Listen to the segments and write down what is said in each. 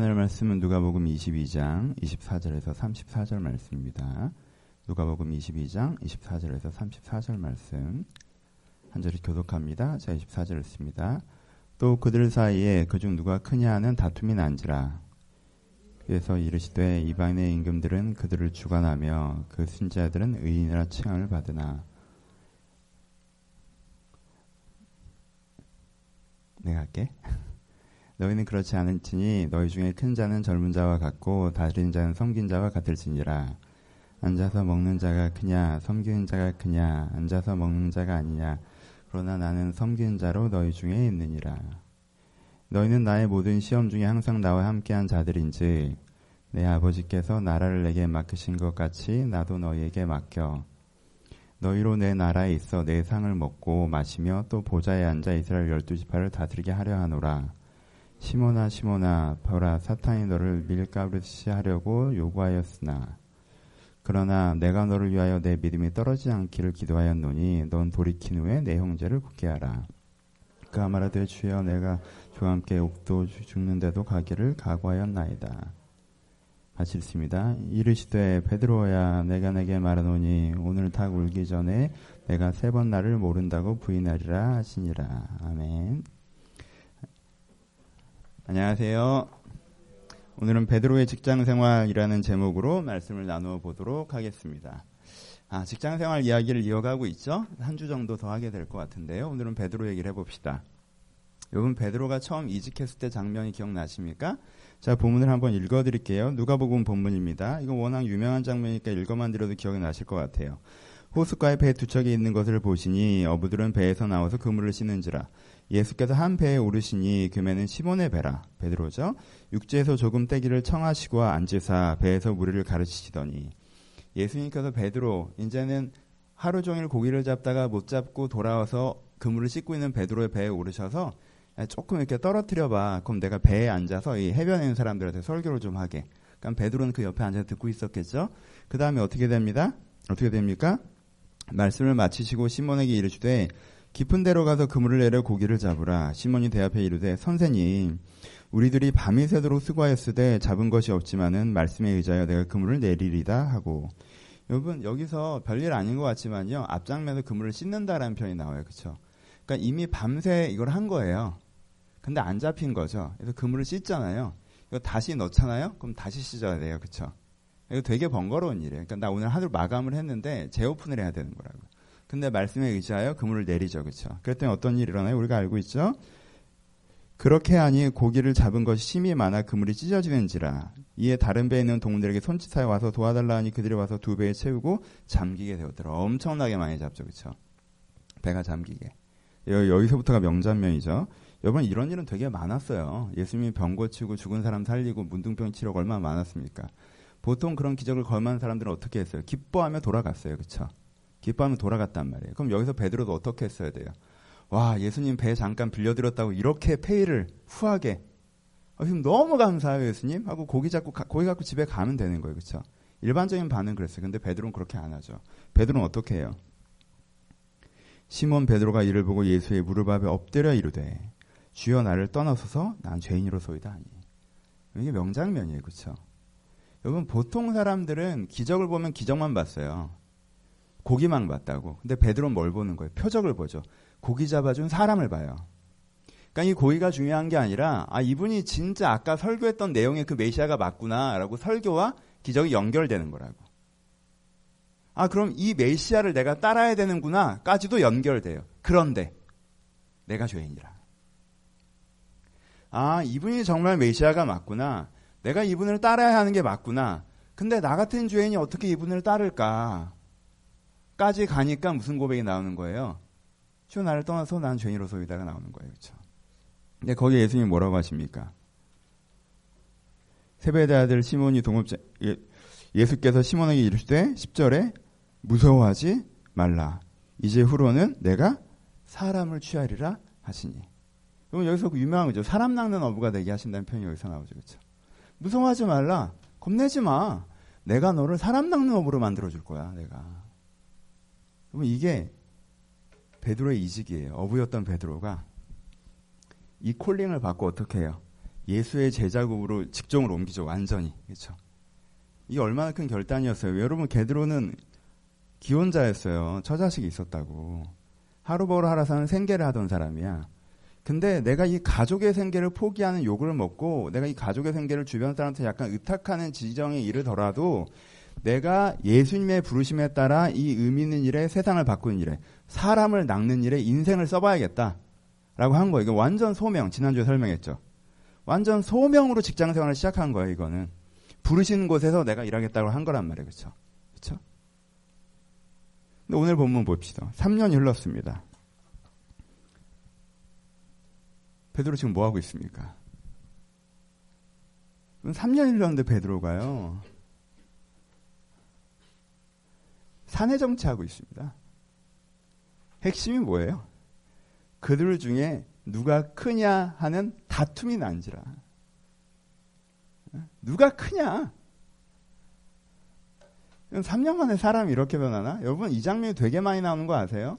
나눌 말씀은 누가복음 22장 24절에서 34절 말씀입니다. 누가복음 22장 24절에서 34절 말씀 한 절이 교독합니다. 자 24절 읽습니다. 또 그들 사이에 그중 누가 크냐 하는 다툼이 난지라. 그래서 이르시되 이방인의 임금들은 그들을 주관하며 그 순자들은 의인이라 칭함을 받으나 내가 할게. 너희는 그렇지 않을지니 너희 중에 큰 자는 젊은 자와 같고 다른 자는 섬긴 자와 같을지니라. 앉아서 먹는 자가 크냐 섬기는 자가 크냐 앉아서 먹는 자가 아니냐 그러나 나는 섬기는 자로 너희 중에 있느니라. 너희는 나의 모든 시험 중에 항상 나와 함께한 자들인지 내 아버지께서 나라를 내게 맡기신 것 같이 나도 너희에게 맡겨. 너희로 내 나라에 있어 내 상을 먹고 마시며 또 보좌에 앉아 이스라엘 열두 지파를 다스리게 하려 하노라. 시모나 시모나 보라 사탄이 너를 밀가루듯이 하려고 요구하였으나 그러나 내가 너를 위하여 내 믿음이 떨어지지 않기를 기도하였노니 넌 돌이킨 후에 내 형제를 굳게 하라. 그가 말하되 주여 내가 주와 함께 옥도 죽는데도 가기를 각오하였나이다. 같이 읽습니다. 이르시되 베드로야 내가 내게 말하노니 오늘 닭 울기 전에 내가 세 번 나를 모른다고 부인하리라 하시니라. 아멘. 안녕하세요. 오늘은 베드로의 직장 생활이라는 제목으로 말씀을 나누어 보도록 하겠습니다. 아, 직장 생활 이야기를 이어가고 있죠? 한 주 정도 더 하게 될 것 같은데요. 오늘은 베드로 얘기를 해봅시다. 여러분, 베드로가 처음 이직했을 때 장면이 기억나십니까? 자, 본문을 한번 읽어드릴게요. 누가 복음 본문입니다. 이거 워낙 유명한 장면이니까 읽어만 드려도 기억이 나실 것 같아요. 호숫가에 배 두 척이 있는 것을 보시니 어부들은 배에서 나와서 그물을 씻는지라 예수께서 한 배에 오르시니 금에는 시몬의 배라 베드로죠. 육지에서 조금 떼기를 청하시고 앉으사 배에서 무리를 가르치시더니 예수님께서 베드로 이제는 하루 종일 고기를 잡다가 못 잡고 돌아와서 그물을 씻고 있는 베드로의 배에 오르셔서 조금 이렇게 떨어뜨려 봐. 그럼 내가 배에 앉아서 이 해변에 있는 사람들한테 설교를 좀 하게. 그럼 베드로는 그 옆에 앉아서 듣고 있었겠죠. 그 다음에 어떻게 됩니다? 어떻게 됩니까? 말씀을 마치시고 시몬에게 이르시되 깊은 데로 가서 그물을 내려 고기를 잡으라. 시몬이 대앞에 이르되 선생님 우리들이 밤이 새도록 수고하였으되 잡은 것이 없지만은 말씀에 의하여 내가 그물을 내리리다 하고. 여러분 여기서 별일 아닌 것 같지만요. 앞장면에 그물을 씻는다라는 표현이 나와요. 그렇죠 그러니까 이미 밤새 이걸 한 거예요. 근데 안 잡힌 거죠. 그래서 그물을 씻잖아요. 이거 다시 넣잖아요? 그럼 다시 씻어야 돼요. 그렇죠 이거 되게 번거로운 일이에요. 그러니까 나 오늘 하루 마감을 했는데 재오픈을 해야 되는 거라고 근데 말씀에 의지하여 그물을 내리죠. 그렇죠? 그랬더니 어떤 일이 일어나요? 우리가 알고 있죠? 그렇게 하니 고기를 잡은 것이 심이 많아 그물이 찢어지는지라 이에 다른 배에 있는 동물들에게 손짓하여 와서 도와달라 하니 그들이 와서 두 배에 채우고 잠기게 되었더라. 엄청나게 많이 잡죠. 그렇죠? 배가 잠기게. 여기서부터가 명장면이죠. 여러분 이런 일은 되게 많았어요. 예수님이 병 고치고 죽은 사람 살리고 문둥병 치료가 얼마나 많았습니까? 보통 그런 기적을 걸만한 사람들은 어떻게 했어요? 기뻐하며 돌아갔어요. 그렇죠? 기뻐하면 돌아갔단 말이에요. 그럼 여기서 베드로도 어떻게 했어야 돼요? 와, 예수님 배 잠깐 빌려드렸다고 이렇게 페이를 후하게. 아, 지금 너무 감사해요, 예수님. 하고 고기 잡고, 고기 갖고 집에 가면 되는 거예요. 그쵸? 일반적인 반응 그랬어요. 근데 베드로는 그렇게 안 하죠. 베드로는 어떻게 해요? 시몬 베드로가 이를 보고 예수의 무릎 앞에 엎드려 이르되 주여 나를 떠나서서 난 죄인으로소이다 하니. 이게 명장면이에요. 그쵸? 여러분, 보통 사람들은 기적을 보면 기적만 봤어요. 고기만 봤다고. 근데 베드로는 뭘 보는 거예요? 표적을 보죠. 고기 잡아준 사람을 봐요. 그러니까 이 고기가 중요한 게 아니라 아 이분이 진짜 아까 설교했던 내용의 그 메시아가 맞구나라고 설교와 기적이 연결되는 거라고. 아 그럼 이 메시아를 내가 따라야 되는구나까지도 연결돼요. 그런데 내가 죄인이라. 아 이분이 정말 메시아가 맞구나. 내가 이분을 따라야 하는 게 맞구나. 근데 나 같은 죄인이 어떻게 이분을 따를까? 까지 가니까 무슨 고백이 나오는 거예요? 주 나를 떠나서 난 죄인으로서이다가 나오는 거예요. 그렇죠? 근데 거기에 예수님이 뭐라고 하십니까? 세배대 아들 시몬이 동업자 예, 수께서 시몬에게 이르시되 10절에 무서워하지 말라. 이제 후로는 내가 사람을 취하리라 하시니. 그럼 여기서 그 유명한 거죠. 사람 낚는 어부가 되게 하신다는 표현이 여기서 나오죠. 그렇죠? 무서워하지 말라. 겁내지 마. 내가 너를 사람 낚는 어부로 만들어 줄 거야. 내가. 그러면 이게 베드로의 이직이에요. 어부였던 베드로가 이 콜링을 받고 어떻게 해요? 예수의 제자급으로 직종을 옮기죠. 완전히. 그렇죠? 이게 얼마나 큰 결단이었어요. 여러분 게드로는 기혼자였어요. 처자식이 있었다고. 하루 벌어 하루 사는 생계를 하던 사람이야. 근데 내가 이 가족의 생계를 포기하는 욕을 먹고 내가 이 가족의 생계를 주변 사람한테 약간 의탁하는 지정에 이르더라도 내가 예수님의 부르심에 따라 이 의미 있는 일에 세상을 바꾸는 일에 사람을 낚는 일에 인생을 써봐야겠다. 라고 한 거예요. 이거 완전 소명. 지난주에 설명했죠. 완전 소명으로 직장 생활을 시작한 거예요, 이거는. 부르시는 곳에서 내가 일하겠다고 한 거란 말이에요. 그렇죠? 그렇죠? 근데 오늘 본문 봅시다. 3년이 흘렀습니다. 베드로 지금 뭐 하고 있습니까? 3년이 흘렀는데 베드로가요. 사내 정치하고 있습니다. 핵심이 뭐예요? 그들 중에 누가 크냐 하는 다툼이 난지라. 누가 크냐? 3년 만에 사람이 이렇게 변하나? 여러분 이 장면이 되게 많이 나오는 거 아세요?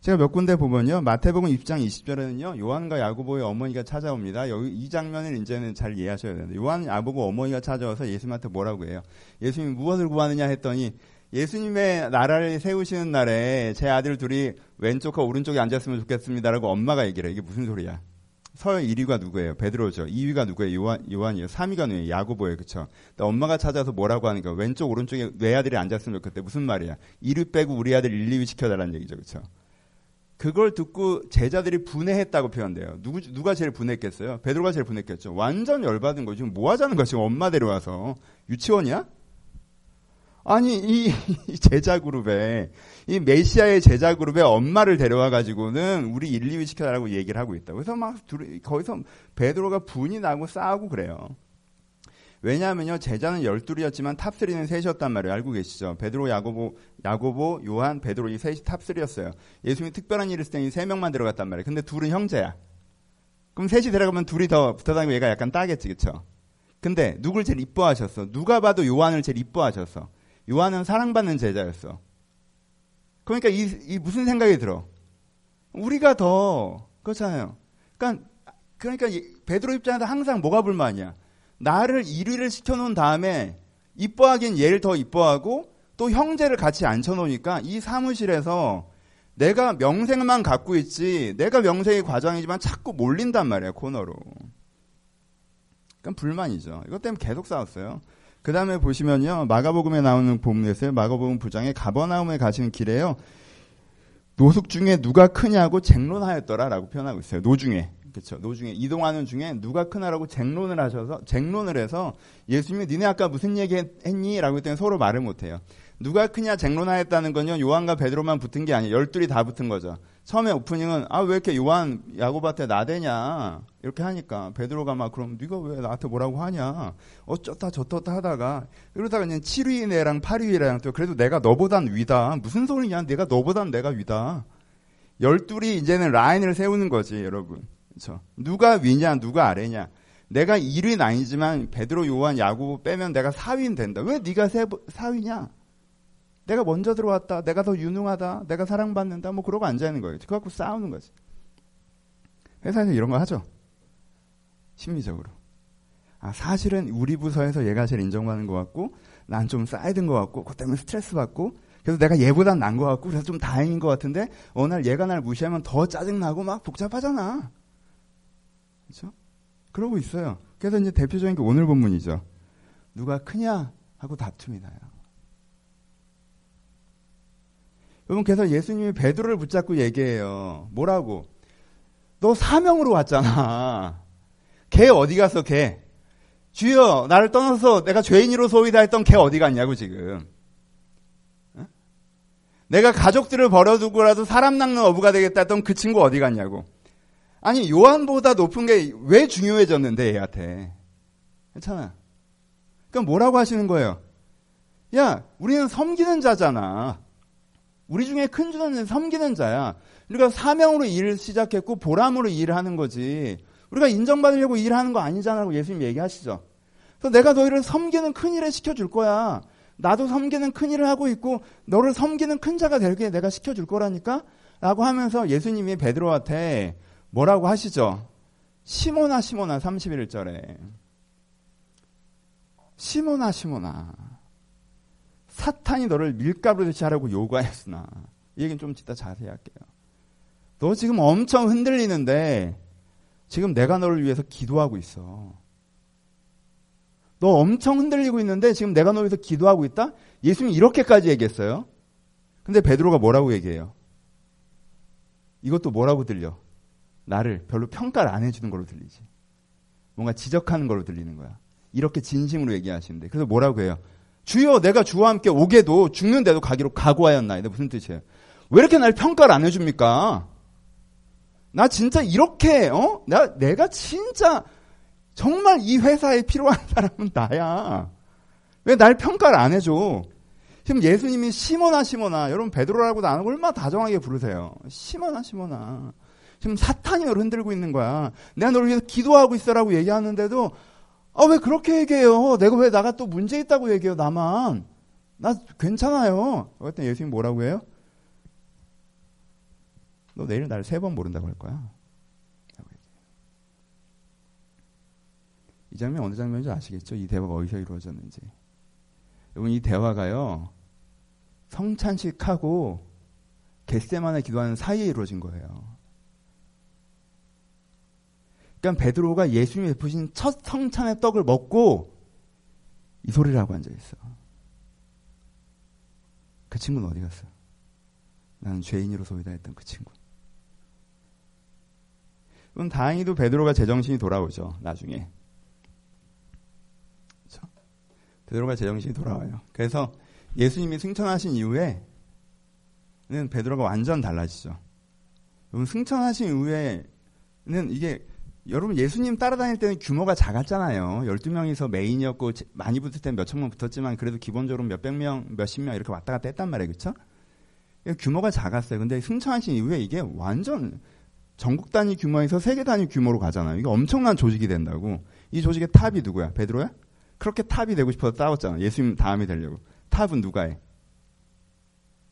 제가 몇 군데 보면요. 마태복음 20장 20절에는요. 요한과 야고보의 어머니가 찾아옵니다. 여기 이 장면을 이제는 잘 이해하셔야 되는데 요한 야고보 어머니가 찾아와서 예수님한테 뭐라고 해요? 예수님 무엇을 구하느냐 했더니 예수님의 나라를 세우시는 날에 제 아들 둘이 왼쪽과 오른쪽에 앉았으면 좋겠습니다라고 엄마가 얘기를 해. 이게 무슨 소리야? 서열 1위가 누구예요? 베드로죠. 2위가 누구예요? 요한, 요한이에요. 3위가 누구예요? 야고보예요. 그쵸? 엄마가 찾아서 뭐라고 하니까 왼쪽, 오른쪽에 내 아들이 앉았으면 좋겠대. 무슨 말이야? 1위 빼고 우리 아들 1, 2위 시켜달라는 얘기죠. 그쵸? 그걸 듣고 제자들이 분해했다고 표현돼요. 누구, 누가 제일 분했겠어요? 베드로가 제일 분했겠죠. 완전 열받은 거죠. 지금 뭐 하자는 거야? 지금 엄마 데려와서. 유치원이야? 아니 이, 제자 그룹에 이 메시아의 제자 그룹에 엄마를 데려와 가지고는 우리 1, 2위 시켜달라고 얘기를 하고 있다. 그래서 막 둘이 거기서 베드로가 분이 나고 싸우고 그래요. 왜냐하면요 제자는 열둘이었지만 탑3는 셋이었단 말이에요. 알고 계시죠? 베드로, 야고보, 야고보, 요한, 베드로 이 셋이 탑3였어요. 예수님이 특별한 일을 했을 때는 세 명만 들어갔단 말이에요. 근데 둘은 형제야. 그럼 셋이 들어가면 둘이 더 붙어 다니고 얘가 약간 따겠지, 그쵸? 근데 누굴 제일 이뻐하셨어? 누가 봐도 요한을 제일 이뻐하셨어. 요한은 사랑받는 제자였어. 그러니까 이, 이 무슨 생각이 들어? 우리가 더 그렇잖아요. 그러니까 그러니까 베드로 입장에서 항상 뭐가 불만이야? 나를 1위를 시켜놓은 다음에 이뻐하긴 얘를 더 이뻐하고 또 형제를 같이 앉혀놓으니까 이 사무실에서 내가 명색만 갖고 있지 내가 명색이 과장이지만 자꾸 몰린단 말이야 코너로. 그러니까 불만이죠. 이것 때문에 계속 싸웠어요. 그 다음에 보시면요. 마가복음에 나오는 본문에서요. 마가복음 부장에 가버나움에 가시는 길에요. 노숙 중에 누가 크냐고 쟁론하였더라라고 표현하고 있어요. 노중에. 그렇죠. 노중에 이동하는 중에 누가 크나라고 쟁론을 하셔서 쟁론을 해서 예수님이 니네 아까 무슨 얘기 했니? 라고 했더니 서로 말을 못 해요. 누가 크냐 쟁론하였다는 건요. 요한과 베드로만 붙은 게 아니에요. 열둘이 다 붙은 거죠. 처음에 오프닝은 아 왜 이렇게 요한 야고보한테 나대냐? 이렇게 하니까 베드로가 막 그럼 네가 왜 나한테 뭐라고 하냐? 어쩌다 저쩌다 하다가 이러다가 그냥 7위 내랑 8위랑 또 그래도 내가 너보단 위다. 무슨 소리냐? 내가 너보단 내가 위다. 열둘이 이제는 라인을 세우는 거지 여러분. 그렇죠? 누가 위냐 누가 아래냐? 내가 1위는 아니지만 베드로 요한 야고보 빼면 내가 4위는 된다. 왜 네가 4위냐 내가 먼저 들어왔다. 내가 더 유능하다. 내가 사랑받는다. 뭐 그러고 앉아 있는 거예요. 그거 갖고 싸우는 거지. 회사에서 이런 거 하죠. 심리적으로. 아, 사실은 우리 부서에서 얘가 제일 인정받는 것 같고, 난 좀 쌓이든 것 같고, 그것 때문에 스트레스 받고, 그래서 내가 얘보단 난 것 같고, 그래서 좀 다행인 것 같은데, 어느 날 얘가 날 무시하면 더 짜증나고 막 복잡하잖아. 그죠? 그러고 있어요. 그래서 이제 대표적인 게 오늘 본문이죠. 누가 크냐? 하고 다툼이 나요. 여러분 그래서 예수님이 베드로를 붙잡고 얘기해요. 뭐라고? 너 사명으로 왔잖아. 걔 어디 갔어, 걔? 주여, 나를 떠나서 내가 죄인으로 소이다 했던 걔 어디 갔냐고, 지금. 내가 가족들을 버려두고라도 사람 낚는 어부가 되겠다 했던 그 친구 어디 갔냐고. 아니, 요한보다 높은 게 왜 중요해졌는데, 얘한테. 괜찮아. 그럼 뭐라고 하시는 거예요? 야, 우리는 섬기는 자잖아. 우리 중에 큰 주는 섬기는 자야. 우리가 사명으로 일을 시작했고 보람으로 일을 하는 거지. 우리가 인정받으려고 일하는 거 아니잖아라고 예수님 얘기하시죠. 그래서 내가 너희를 섬기는 큰 일을 시켜줄 거야. 나도 섬기는 큰 일을 하고 있고 너를 섬기는 큰 자가 되게 내가 시켜줄 거라니까? 라고 하면서 예수님이 베드로한테 뭐라고 하시죠? 시모나 시모나 31절에 시모나 시모나 사탄이 너를 밀가루 하려고 요구하였으나 이 얘기는 좀 이따 자세히 할게요. 너 지금 엄청 흔들리는데 지금 내가 너를 위해서 기도하고 있어. 너 엄청 흔들리고 있는데 지금 내가 너를 위해서 기도하고 있다? 예수님이 이렇게까지 얘기했어요. 근데 베드로가 뭐라고 얘기해요? 이것도 뭐라고 들려? 나를 별로 평가를 안 해주는 걸로 들리지. 뭔가 지적하는 걸로 들리는 거야. 이렇게 진심으로 얘기하시는데. 그래서 뭐라고 해요? 주여 내가 주와 함께 오게도 죽는데도 가기로 각오하였나. 이게 무슨 뜻이에요? 왜 이렇게 날 평가를 안 해줍니까? 나 진짜 이렇게, 어? 나, 내가 진짜 정말 이 회사에 필요한 사람은 나야. 왜 날 평가를 안 해줘? 지금 예수님이 시모나 시모나 여러분 베드로라고 나는 얼마나 다정하게 부르세요. 시모나 시모나. 지금 사탄이 너를 흔들고 있는 거야. 내가 너를 위해서 기도하고 있어라고 얘기하는데도 아 왜 그렇게 얘기해요? 내가 왜 나가 또 문제 있다고 얘기해요? 나만 나 괜찮아요. 그랬더니 예수님 뭐라고 해요? 너 내일 날세번 모른다고 할 거야. 이 장면 어느 장면인지 아시겠죠? 이 대화가 어디서 이루어졌는지. 여러분 이 대화가요. 성찬식하고 겟세만에 기도하는 사이에 이루어진 거예요. 그러니까 베드로가 예수님이 베푸신 첫 성찬의 떡을 먹고 이 소리를 하고 앉아 있어. 그 친구는 어디 갔어? 나는 죄인으로 소이다 했던 그 친구. 그럼 다행히도 베드로가 제정신이 돌아오죠. 나중에. 그렇죠? 베드로가 제정신이 돌아와요. 그래서 예수님이 승천하신 이후에는 베드로가 완전 달라지죠. 그럼 승천하신 이후에는 이게 여러분 예수님 따라다닐 때는 규모가 작았잖아요. 12명이서 메인이었고 많이 붙을 때는 몇천 명 붙었지만 그래도 기본적으로 몇백 명, 몇십 명 이렇게 왔다 갔다 했단 말이에요. 그렇죠? 규모가 작았어요. 근데 승천하신 이후에 이게 완전 전국 단위 규모에서 세계 단위 규모로 가잖아요. 이게 엄청난 조직이 된다고. 이 조직의 탑이 누구야? 베드로야? 그렇게 탑이 되고 싶어서 싸웠잖아. 예수님 다음이 되려고. 탑은 누가 해?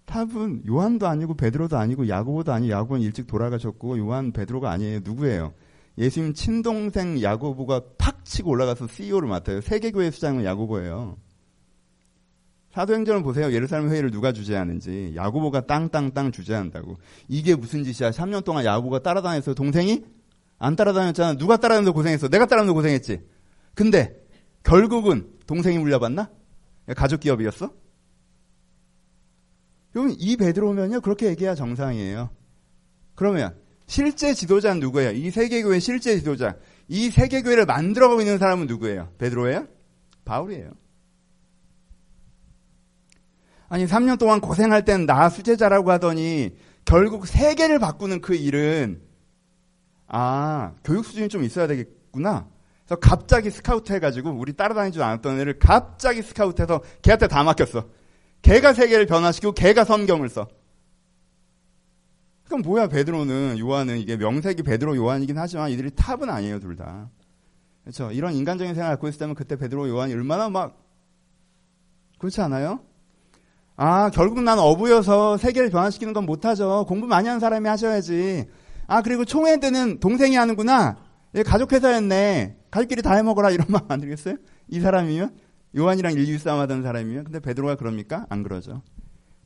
탑은 요한도 아니고 베드로도 아니고 야고보도 아니고 야고보는 일찍 돌아가셨고 요한 베드로가 아니에요. 누구예요? 예수님 친동생 야고보가 팍 치고 올라가서 CEO를 맡아요. 세계교회 수장은 야고보예요. 사도행전을 보세요. 예루살렘 회의를 누가 주재하는지. 야고보가 땅땅땅 주재한다고. 이게 무슨 짓이야. 3년 동안 야고보가 따라다녔어요. 동생이 안 따라다녔잖아. 누가 따라다녀서 고생했어? 내가 따라다녀서 고생했지. 근데 결국은 동생이 물려받나? 가족 기업이었어? 그럼 이 베드로면요. 그렇게 얘기해야 정상이에요. 그러면 실제 지도자는 누구예요? 이 세계교회 실제 지도자. 이 세계교회를 만들어가고 있는 사람은 누구예요? 베드로예요? 바울이에요. 아니 3년 동안 고생할 땐 나 수제자라고 하더니 결국 세계를 바꾸는 그 일은 아 교육 수준이 좀 있어야 되겠구나. 그래서 갑자기 스카우트 해가지고 우리 따라다니지도 않았던 애를 갑자기 스카우트해서 걔한테 다 맡겼어. 걔가 세계를 변화시키고 걔가 성경을 써. 그럼 뭐야 베드로는 요한은 이게 명색이 베드로 요한이긴 하지만 이들이 탑은 아니에요 둘 다. 그렇죠. 이런 인간적인 생각을 갖고 있을 때면 그때 베드로 요한이 얼마나 막 그렇지 않아요? 아 결국 난 어부여서 세계를 변화시키는 건 못하죠. 공부 많이 하는 사람이 하셔야지. 아 그리고 총회 때는 동생이 하는구나. 가족 회사였네. 가족끼리 다 해먹어라 이런 말 안 들겠어요? 이 사람이면 요한이랑 일류 싸움하던 사람이면 근데 베드로가 그럽니까? 안 그러죠.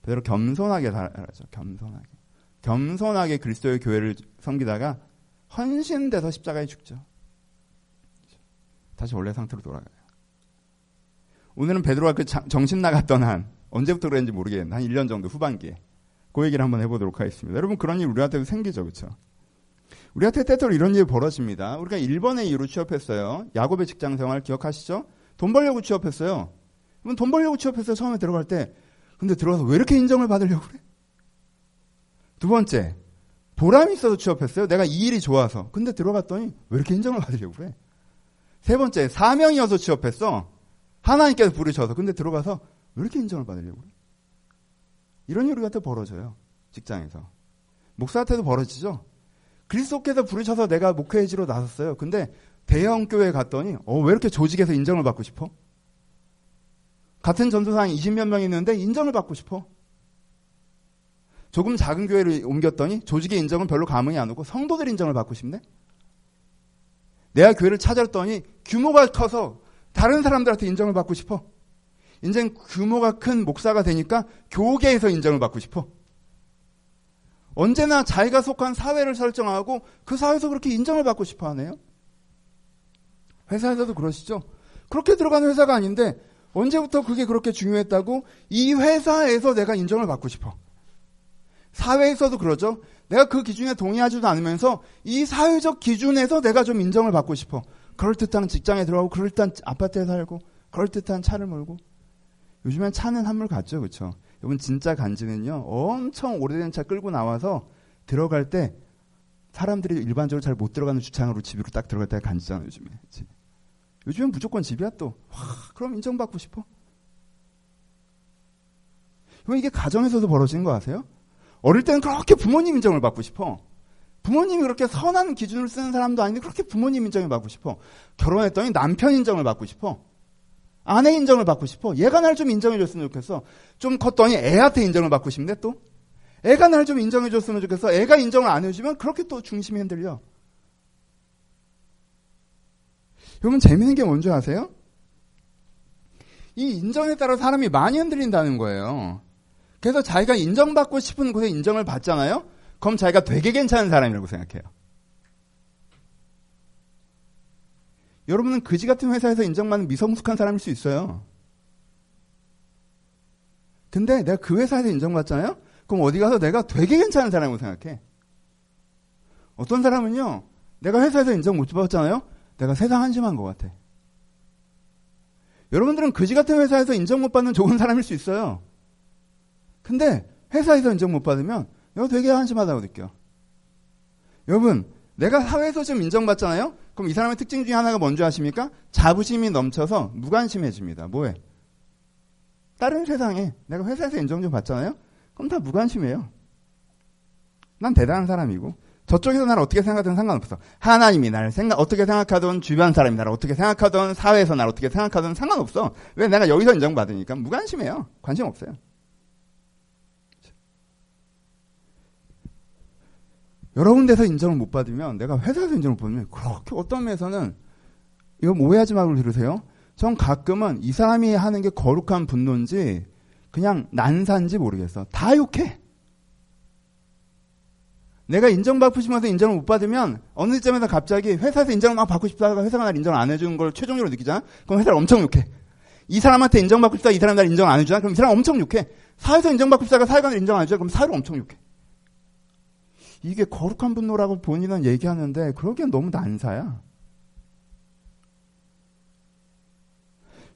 베드로 겸손하게 살아죠. 겸손하게. 겸손하게 그리스도의 교회를 섬기다가 헌신돼서 십자가에 죽죠. 다시 원래 상태로 돌아가요. 오늘은 베드로가 그 정신 나갔던 한 언제부터 그랬는지 모르겠는데 한 1년 정도 후반기에 그 얘기를 한번 해보도록 하겠습니다. 여러분 그런 일 우리한테도 생기죠, 그렇죠? 우리한테 때때로 이런 일이 벌어집니다. 우리가 1번의 이유로 취업했어요. 야곱의 직장 생활 기억하시죠? 돈 벌려고 취업했어요. 그럼 돈 벌려고 취업했어요. 처음에 들어갈 때. 근데 들어가서 왜 이렇게 인정을 받으려고 그래? 두 번째, 보람이 있어서 취업했어요. 내가 이 일이 좋아서. 근데 들어갔더니 왜 이렇게 인정을 받으려고 그래? 세 번째, 사명이어서 취업했어. 하나님께서 부르셔서. 근데 들어가서 왜 이렇게 인정을 받으려고 그래? 이런 일이 우리한테 벌어져요. 직장에서. 목사한테도 벌어지죠? 그리스도께서 부르셔서 내가 목회지로 나섰어요. 근데 대형 교회 갔더니 어, 왜 이렇게 조직에서 인정을 받고 싶어? 같은 전도사랑 20몇 명 있는데 인정을 받고 싶어. 조금 작은 교회를 옮겼더니 조직의 인정은 별로 감흥이 안 오고 성도들 인정을 받고 싶네? 내가 교회를 찾았더니 규모가 커서 다른 사람들한테 인정을 받고 싶어. 인제 규모가 큰 목사가 되니까 교계에서 인정을 받고 싶어. 언제나 자기가 속한 사회를 설정하고 그 사회에서 그렇게 인정을 받고 싶어 하네요. 회사에서도 그러시죠? 그렇게 들어가는 회사가 아닌데 언제부터 그게 그렇게 중요했다고 이 회사에서 내가 인정을 받고 싶어. 사회에서도 그러죠. 내가 그 기준에 동의하지도 않으면서 이 사회적 기준에서 내가 좀 인정을 받고 싶어. 그럴듯한 직장에 들어가고 그럴듯한 아파트에 살고 그럴듯한 차를 몰고 요즘엔 차는 한물 같죠. 그렇죠? 여러분 진짜 간지는요. 엄청 오래된 차 끌고 나와서 들어갈 때 사람들이 일반적으로 잘 못 들어가는 주차장으로 집으로 딱 들어갈 때가 간지잖아 요즘에. 그치? 요즘엔 무조건 집이야 또. 와, 그럼 인정받고 싶어? 그럼 이게 가정에서도 벌어지는 거 아세요? 어릴 때는 그렇게 부모님 인정을 받고 싶어. 부모님이 그렇게 선한 기준을 쓰는 사람도 아닌데 그렇게 부모님 인정을 받고 싶어. 결혼했더니 남편 인정을 받고 싶어. 아내 인정을 받고 싶어. 얘가 날 좀 인정해줬으면 좋겠어. 좀 컸더니 애한테 인정을 받고 싶네 또. 애가 날 좀 인정해줬으면 좋겠어. 애가 인정을 안 해주면 그렇게 또 중심이 흔들려. 여러분 재밌는 게 뭔지 아세요? 이 인정에 따라 사람이 많이 흔들린다는 거예요. 그래서 자기가 인정받고 싶은 곳에 인정을 받잖아요? 그럼 자기가 되게 괜찮은 사람이라고 생각해요. 여러분은 그지 같은 회사에서 인정받는 미성숙한 사람일 수 있어요. 근데 내가 그 회사에서 인정받잖아요? 그럼 어디 가서 내가 되게 괜찮은 사람이라고 생각해. 어떤 사람은요, 내가 회사에서 인정 못 받았잖아요? 내가 세상 한심한 것 같아. 여러분들은 그지 같은 회사에서 인정 못 받는 좋은 사람일 수 있어요. 근데 회사에서 인정 못 받으면 내가 되게 한심하다고 느껴. 여러분, 내가 사회에서 좀 인정받잖아요? 그럼 이 사람의 특징 중에 하나가 뭔지 아십니까? 자부심이 넘쳐서 무관심해집니다. 뭐해? 다른 세상에 내가 회사에서 인정 좀 받잖아요? 그럼 다 무관심해요. 난 대단한 사람이고 저쪽에서 나를 어떻게 생각하든 상관없어. 하나님이 나를 생각 어떻게 생각하든 주변 사람이 나를 어떻게 생각하든 사회에서 나를 어떻게 생각하든 상관없어. 왜 내가 여기서 인정받으니까 무관심해요. 관심 없어요. 여러 군데서 인정을 못 받으면 내가 회사에서 인정을 못 받으면 그렇게 어떤 면에서는 이거 오해하지 말고 들으세요. 전 가끔은 이 사람이 하는 게 거룩한 분노인지 그냥 난사인지 모르겠어. 다 욕해. 내가 인정받고 싶어서 인정을 못 받으면 어느 시점에서 갑자기 회사에서 인정을 막 받고 싶다가 회사가 날 인정 안 해주는 걸 최종적으로 느끼잖아? 그럼 회사를 엄청 욕해. 이 사람한테 인정받고 싶다, 이 사람 날 인정 안 해주잖아? 그럼 이 사람 엄청 욕해. 사회에서 인정받고 싶다가 사회가 날 인정 안 해주잖아? 그럼 사회를 엄청 욕해. 이게 거룩한 분노라고 본인은 얘기하는데 그러기엔 너무 난사야.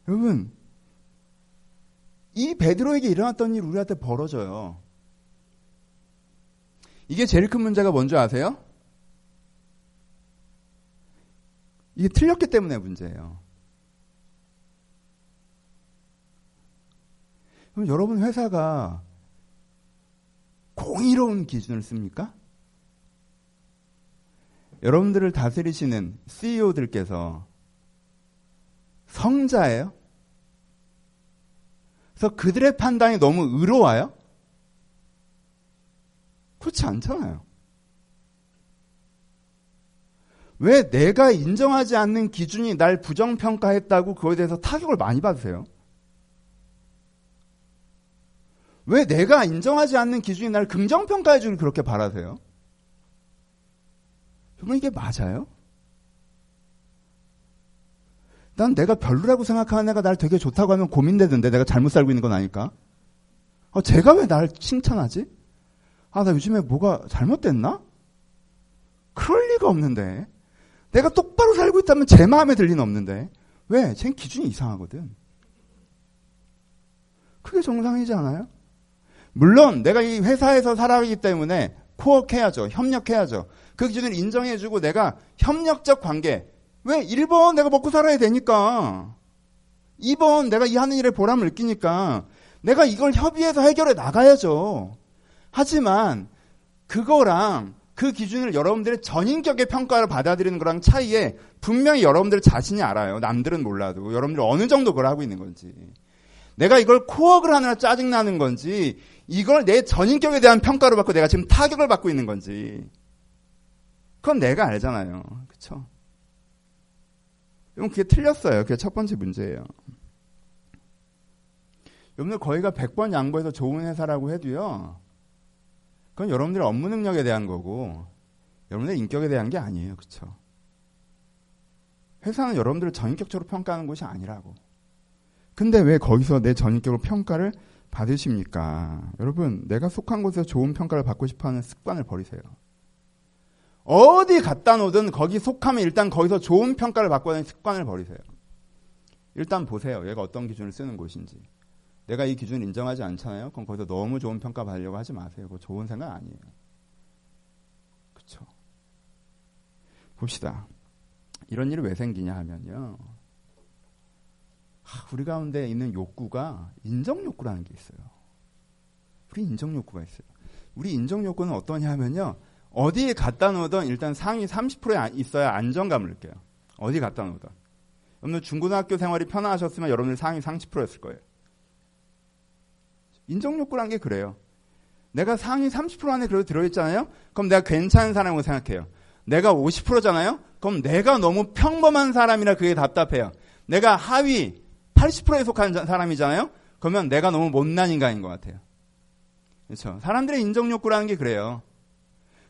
여러분, 이 베드로에게 일어났던 일 우리한테 벌어져요. 이게 제일 큰 문제가 뭔지 아세요? 이게 틀렸기 때문에 문제예요. 그럼 여러분 회사가 공의로운 기준을 씁니까? 여러분들을 다스리시는 CEO들께서 성자예요? 그래서 그들의 판단이 너무 의로워요? 그렇지 않잖아요. 왜 내가 인정하지 않는 기준이 날 부정평가했다고 그거에 대해서 타격을 많이 받으세요? 왜 내가 인정하지 않는 기준이 날 긍정평가해주길 그렇게 바라세요? 그러면 이게 맞아요? 난 내가 별로라고 생각하는 애가 날 되게 좋다고 하면 고민되던데 내가 잘못 살고 있는 건 아닐까? 어, 제가 왜 날 칭찬하지? 아, 나 요즘에 뭐가 잘못됐나? 그럴 리가 없는데. 내가 똑바로 살고 있다면 제 마음에 들 리는 없는데. 왜? 쟤 기준이 이상하거든. 그게 정상이지 않아요? 물론 내가 이 회사에서 살아가기 때문에 코어해야죠. 협력해야죠. 그 기준을 인정해주고 내가 협력적 관계. 왜? 1번 내가 먹고 살아야 되니까. 2번 내가 이 하는 일에 보람을 느끼니까. 내가 이걸 협의해서 해결해 나가야죠. 하지만 그거랑 그 기준을 여러분들의 전인격의 평가를 받아들이는 거랑 차이에 분명히 여러분들 자신이 알아요. 남들은 몰라도. 여러분들 어느 정도 그걸 하고 있는 건지. 내가 이걸 코어를 하느라 짜증나는 건지, 이걸 내 전인격에 대한 평가를 받고 내가 지금 타격을 받고 있는 건지. 그건 내가 알잖아요. 그쵸? 여러분 그게 틀렸어요. 그게 첫 번째 문제예요. 여러분들 거기가 100번 양보해서 좋은 회사라고 해도요. 그건 여러분들의 업무 능력에 대한 거고 여러분들의 인격에 대한 게 아니에요. 그렇죠? 회사는 여러분들을 전인격적으로 평가하는 곳이 아니라고. 근데 왜 거기서 내 전인격으로 평가를 받으십니까? 여러분, 내가 속한 곳에서 좋은 평가를 받고 싶어 하는 습관을 버리세요. 어디 갖다 놓든 거기 속하면 일단 거기서 좋은 평가를 받고 하는 습관을 버리세요. 일단 보세요. 얘가 어떤 기준을 쓰는 곳인지. 내가 이 기준을 인정하지 않잖아요. 그럼 거기서 너무 좋은 평가 받으려고 하지 마세요. 그거 좋은 생각 아니에요. 그렇죠. 봅시다. 이런 일이 왜 생기냐 하면요. 우리 가운데 있는 욕구가 인정 욕구라는 게 있어요. 우리 인정 욕구가 있어요. 우리 인정 욕구는 어떠냐 하면요. 어디에 갖다 놓으든 일단 상위 30%에 있어야 안정감을 느껴요. 어디 갖다 놓으든. 여러분들 중고등학교 생활이 편하셨으면 여러분들 상위 30%였을 거예요. 인정 욕구란 게 그래요. 내가 상위 30% 안에 그래도 들어있잖아요? 그럼 내가 괜찮은 사람이라고 생각해요. 내가 50%잖아요? 그럼 내가 너무 평범한 사람이라 그게 답답해요. 내가 하위 80%에 속한 사람이잖아요? 그러면 내가 너무 못난 인간인 것 같아요. 그렇죠. 사람들의 인정 욕구라는 게 그래요.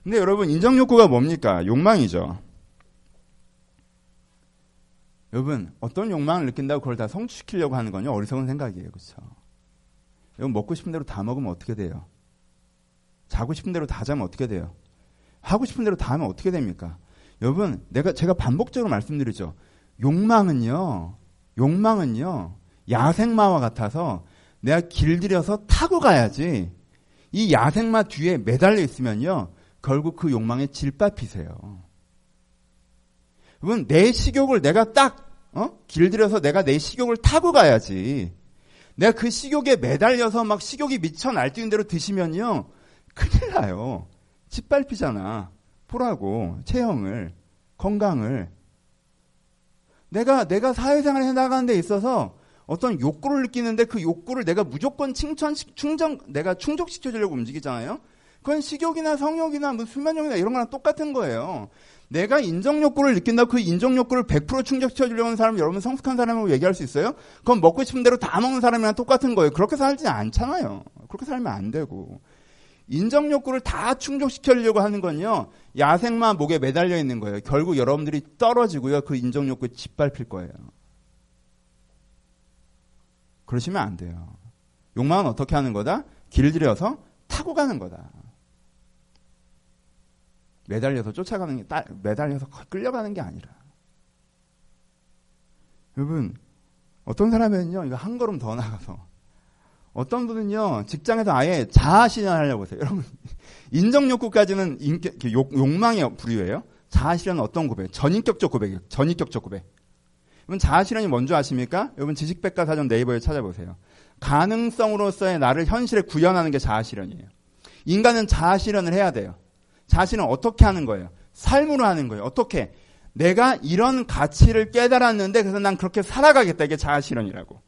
근데 여러분 인정 욕구가 뭡니까? 욕망이죠. 여러분 어떤 욕망을 느낀다고 그걸 다 성취시키려고 하는 건요 어리석은 생각이에요, 그렇죠? 여러분 먹고 싶은 대로 다 먹으면 어떻게 돼요? 자고 싶은 대로 다 자면 어떻게 돼요? 하고 싶은 대로 다 하면 어떻게 됩니까? 여러분, 내가 제가 반복적으로 말씀드리죠. 욕망은요. 욕망은요. 야생마와 같아서 내가 길들여서 타고 가야지. 이 야생마 뒤에 매달려 있으면요. 결국 그 욕망에 질밥히세요. 여러분, 내 식욕을 내가 딱 어? 길들여서 내가 내 식욕을 타고 가야지. 내가 그 식욕에 매달려서 막 식욕이 미쳐 날뛰는 대로 드시면요. 큰일 나요. 짓밟히잖아. 보라고, 체형을, 건강을. 내가, 내가 사회생활 해 나가는 데 있어서 어떤 욕구를 느끼는데 그 욕구를 내가 무조건 칭찬, 충정, 내가 충족시켜주려고 움직이잖아요? 그건 식욕이나 성욕이나 뭐 수면욕이나 이런 거랑 똑같은 거예요. 내가 인정 욕구를 느낀다고 그 인정 욕구를 100% 충족시켜 주려는 사람 여러분 성숙한 사람이라고 얘기할 수 있어요? 그건 먹고 싶은 대로 다 먹는 사람이랑 똑같은 거예요. 그렇게 살지 않잖아요. 그렇게 살면 안 되고. 인정 욕구를 다 충족시키려고 하는 건요. 야생마 목에 매달려 있는 거예요. 결국 여러분들이 떨어지고요. 그 인정 욕구에 짓밟힐 거예요. 그러시면 안 돼요. 욕망은 어떻게 하는 거다? 길들여서 타고 가는 거다. 매달려서 쫓아가는 게, 따, 매달려서 끌려가는 게 아니라. 여러분, 어떤 사람은요, 이거 한 걸음 더 나가서, 어떤 분은요, 직장에서 아예 자아 실현 하려고 하세요. 여러분, 인정 욕구까지는 인격, 욕, 욕망의 부류예요. 자아 실현은 어떤 고백? 전인격적 고백이에요. 전인격적 고백. 여러분, 자아 실현이 뭔지 아십니까? 여러분, 지식백과사전 네이버에 찾아보세요. 가능성으로서의 나를 현실에 구현하는 게 자아 실현이에요. 인간은 자아 실현을 해야 돼요. 자신은 어떻게 하는 거예요? 삶으로 하는 거예요. 어떻게? 내가 이런 가치를 깨달았는데 그래서 난 그렇게 살아가겠다. 이게 자아실현이라고.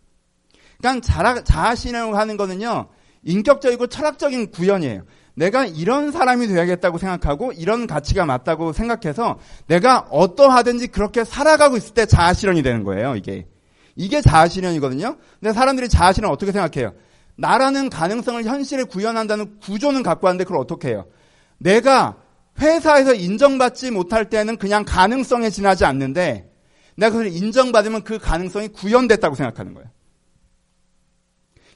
그러니까 자아실현을 하는 거는요. 인격적이고 철학적인 구현이에요. 내가 이런 사람이 돼야겠다고 생각하고 이런 가치가 맞다고 생각해서 내가 어떠하든지 그렇게 살아가고 있을 때 자아실현이 되는 거예요. 이게. 이게 자아실현이거든요. 근데 사람들이 자아실현 어떻게 생각해요? 나라는 가능성을 현실에 구현한다는 구조는 갖고 왔는데 그걸 어떻게 해요? 내가 회사에서 인정받지 못할 때는 그냥 가능성에 지나지 않는데 내가 그걸 인정받으면 그 가능성이 구현됐다고 생각하는 거예요.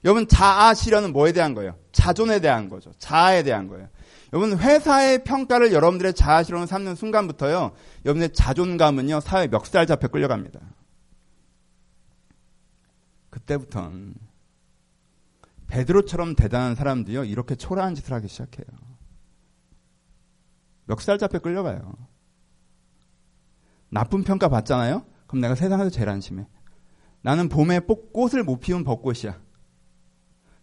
여러분 자아 실현은 뭐에 대한 거예요? 자존에 대한 거죠. 자아에 대한 거예요. 여러분 회사의 평가를 여러분들의 자아 실현을 삼는 순간부터요. 여러분의 자존감은요 사회 멱살 잡혀 끌려갑니다. 그때부턴 베드로처럼 대단한 사람들이요 이렇게 초라한 짓을 하기 시작해요. 멱살 잡혀 끌려가요. 나쁜 평가 받잖아요? 그럼 내가 세상에서 제일 안심해. 나는 봄에 꽃을 못 피운 벚꽃이야.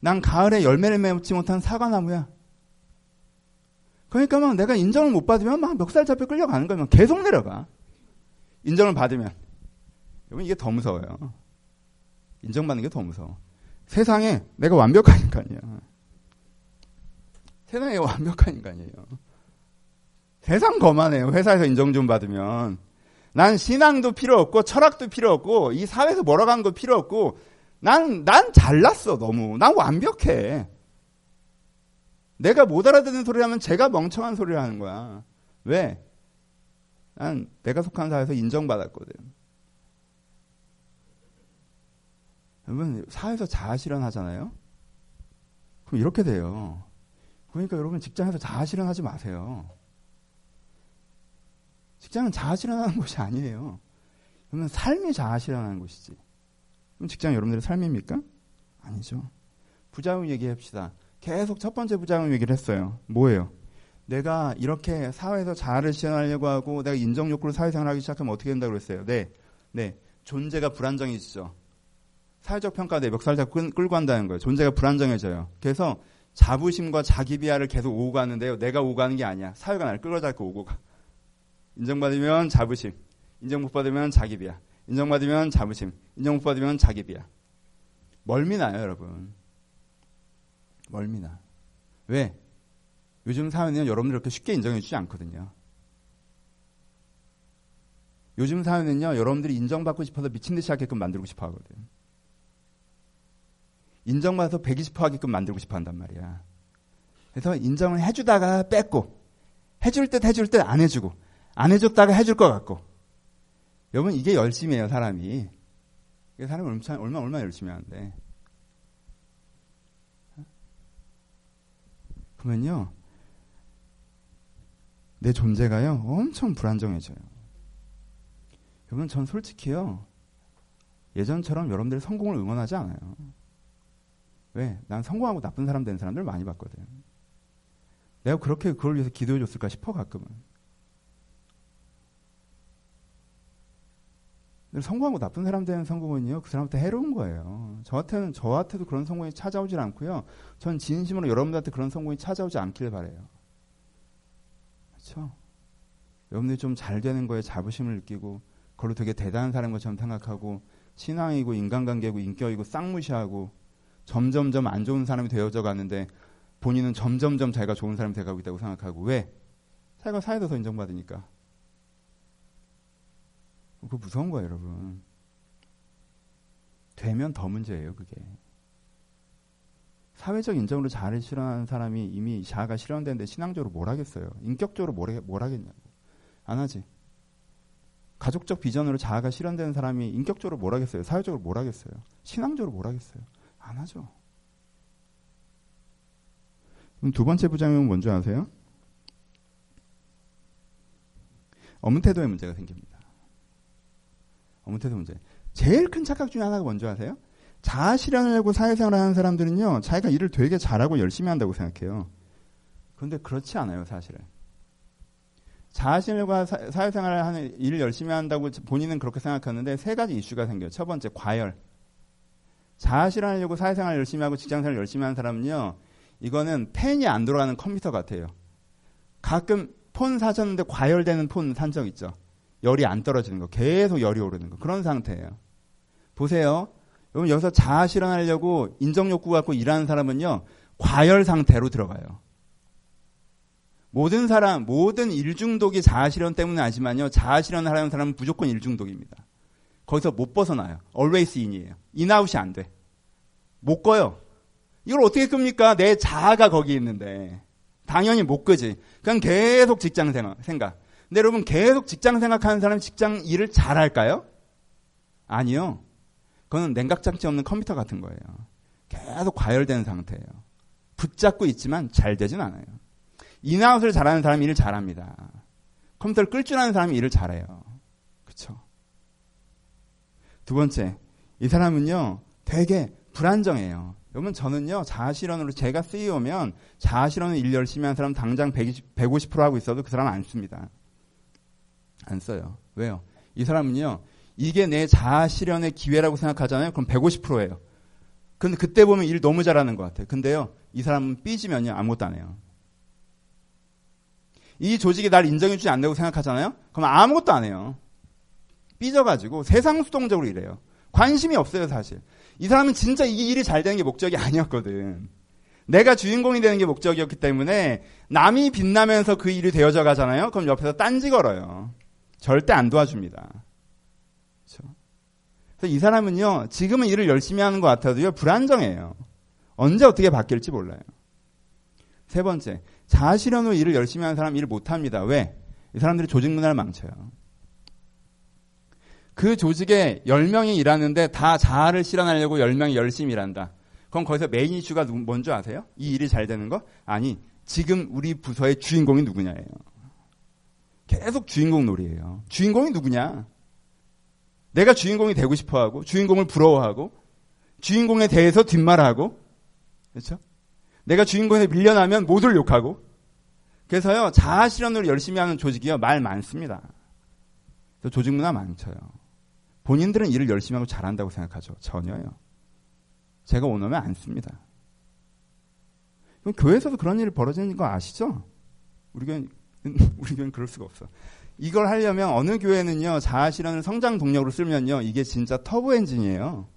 난 가을에 열매를 맺지 못한 사과나무야. 그러니까 막 내가 인정을 못 받으면 막 멱살 잡혀 끌려가는 거예요. 계속 내려가. 인정을 받으면. 여러분 이게 더 무서워요. 인정받는 게 더 무서워. 세상에 내가 완벽한 인간이야. 세상에 완벽한 인간이에요. 세상 거만해요. 회사에서 인정 좀 받으면. 난 신앙도 필요 없고 철학도 필요 없고 이 사회에서 멀어간 거 필요 없고 난, 난 잘났어, 너무. 난 완벽해. 내가 못 알아듣는 소리를 하면 제가 멍청한 소리를 하는 거야. 왜? 난 내가 속한 사회에서 인정받았거든. 여러분, 사회에서 자아실현 하잖아요? 그럼 이렇게 돼요. 그러니까 여러분 직장에서 자아실현 하지 마세요. 직장은 자아실현하는 곳이 아니에요. 그러면 삶이 자아실현하는 곳이지. 그럼 직장 여러분들의 삶입니까? 아니죠. 부작용 얘기합시다. 계속 첫 번째 부작용 얘기를 했어요. 뭐예요? 내가 이렇게 사회에서 자아를 실현하려고 하고 내가 인정 욕구로 사회생활하기 시작하면 어떻게 된다고 그랬어요? 네. 네. 존재가 불안정해지죠. 사회적 평가 내 멱살 잡고 끌고 간다는 거예요. 존재가 불안정해져요. 그래서 자부심과 자기 비하를 계속 오고 가는데요. 내가 오고 가는 게 아니야. 사회가 나를 끌어잡고 오고 가. 인정받으면 자부심, 인정 못 받으면 자기 비하, 인정받으면 자부심, 인정 못 받으면 자기 비하. 멀미나요, 여러분. 멀미나. 왜? 요즘 사회는 여러분들 그렇게 쉽게 인정해 주지 않거든요. 요즘 사회는요, 여러분들이 인정받고 싶어서 미친 듯이 하게끔 만들고 싶어 하거든. 인정받아서 120% 하게끔 만들고 싶어 한단 말이야. 그래서 인정을 해주다가 뺏고, 해줄 듯 해줄 듯 안 해주고, 안 해줬다가 해줄 것 같고. 여러분, 이게 열심히 해요, 사람이. 이게 사람이 얼마나, 얼마나, 얼마나 열심히 하는데. 그러면요, 내 존재가요, 엄청 불안정해져요. 여러분, 전 솔직히요, 예전처럼 여러분들의 성공을 응원하지 않아요. 왜? 난 성공하고 나쁜 사람 된 사람들 많이 봤거든. 내가 그렇게 그걸 위해서 기도해 줬을까 싶어, 가끔은. 성공하고 나쁜 사람 되는 성공은요, 그 사람한테 해로운 거예요. 저한테는, 저한테도 그런 성공이 찾아오질 않고요. 전 진심으로 여러분들한테 그런 성공이 찾아오지 않길 바래요. 그렇죠? 여러분들이 좀 잘 되는 거에 자부심을 느끼고, 그걸로 되게 대단한 사람인 것처럼 생각하고, 신앙이고, 인간관계고, 인격이고, 쌍무시하고, 점점점 안 좋은 사람이 되어져 가는데, 본인은 점점점 자기가 좋은 사람이 돼가고 있다고 생각하고, 왜? 자기가 사회에서 더 인정받으니까. 그거 무서운 거예요, 여러분. 되면 더 문제예요, 그게. 사회적 인정으로 자아를 실현하는 사람이 이미 자아가 실현되는데 신앙적으로 뭘 하겠어요? 인격적으로 뭘, 뭘 하겠냐고. 안 하지. 가족적 비전으로 자아가 실현되는 사람이 인격적으로 뭘 하겠어요? 사회적으로 뭘 하겠어요? 신앙적으로 뭘 하겠어요? 안 하죠. 그럼 두 번째 부작용은 뭔지 아세요? 업무 태도에 문제가 생깁니다. 업무태도 문제. 제일 큰 착각 중에 하나가 뭔지 아세요? 자아 실현을 하고 사회생활을 하는 사람들은요, 자기가 일을 되게 잘하고 열심히 한다고 생각해요. 그런데 그렇지 않아요, 사실은. 자아 실현과 사회생활을 하는 일을 열심히 한다고 본인은 그렇게 생각하는데 세 가지 이슈가 생겨요. 첫 번째, 과열. 자아 실현하려고 사회생활 열심히 하고 직장생활 열심히 하는 사람은요, 이거는 펜이 안 돌아가는 컴퓨터 같아요. 가끔 폰 사셨는데 과열되는 폰 산 적 있죠. 열이 안 떨어지는 거, 계속 열이 오르는 거 그런 상태예요. 보세요. 여러분 여기서 자아 실현하려고 인정 욕구 갖고 일하는 사람은요 과열 상태로 들어가요. 모든 사람, 모든 일중독이 자아 실현 때문은 아니지만요 자아 실현을 하는 사람은 무조건 일중독입니다. 거기서 못 벗어나요. always in이에요. 인아웃이 안 돼. 못 꺼요. 이걸 어떻게 끕니까? 내 자아가 거기 있는데. 당연히 못 끄지. 그냥 계속 직장 생각. 근데 여러분 계속 직장 생각하는 사람이 직장 일을 잘할까요? 아니요. 그거는 냉각장치 없는 컴퓨터 같은 거예요. 계속 과열된 상태예요. 붙잡고 있지만 잘 되진 않아요. 인아웃을 잘하는 사람이 일을 잘합니다. 컴퓨터를 끌 줄 아는 사람이 일을 잘해요. 그렇죠? 두 번째, 이 사람은요, 되게 불안정해요. 여러분, 저는요, 자아실현으로 제가 CEO면 자아실현을 일 열심히 하는 사람 당장 120, 150% 하고 있어도 그 사람 안 씁니다. 안 써요. 왜요? 이 사람은요, 이게 내 자아 실현의 기회라고 생각하잖아요. 그럼 150%예요. 근데 그때 보면 일 너무 잘하는 것 같아요. 근데요, 이 사람은 삐지면요, 아무것도 안 해요. 이 조직이 날 인정해주지 않는다고 생각하잖아요? 그럼 아무것도 안 해요. 삐져가지고 세상 수동적으로 일해요. 관심이 없어요, 사실. 이 사람은 진짜 이 일이 잘 되는 게 목적이 아니었거든. 내가 주인공이 되는 게 목적이었기 때문에 남이 빛나면서 그 일이 되어져 가잖아요? 그럼 옆에서 딴지 걸어요. 절대 안 도와줍니다. 그렇죠? 그래서 이 사람은요, 지금은 일을 열심히 하는 것 같아도요, 불안정해요. 언제 어떻게 바뀔지 몰라요. 세 번째, 자아실현으로 일을 열심히 하는 사람 일을 못합니다. 왜? 이 사람들이 조직 문화를 망쳐요. 그 조직에 10명이 일하는데 다 자아를 실현하려고 10명이 열심히 일한다. 그럼 거기서 메인 이슈가 뭔지 아세요? 이 일이 잘 되는 거? 아니, 지금 우리 부서의 주인공이 누구냐예요. 계속 주인공 놀이에요. 주인공이 누구냐? 내가 주인공이 되고 싶어 하고, 주인공을 부러워하고, 주인공에 대해서 뒷말하고, 그렇죠? 내가 주인공에 밀려나면 모두를 욕하고, 그래서요, 자아 실현을 열심히 하는 조직이요, 말 많습니다. 조직 문화 망쳐요. 본인들은 일을 열심히 하고 잘한다고 생각하죠. 전혀요. 제가 오너면 안 씁니다. 교회에서도 그런 일이 벌어지는 거 아시죠? 우리 교회 우리 교회는 그럴 수가 없어. 이걸 하려면 어느 교회는요, 자아 실현을 성장 동력으로 쓰면요, 이게 진짜 터보 엔진이에요.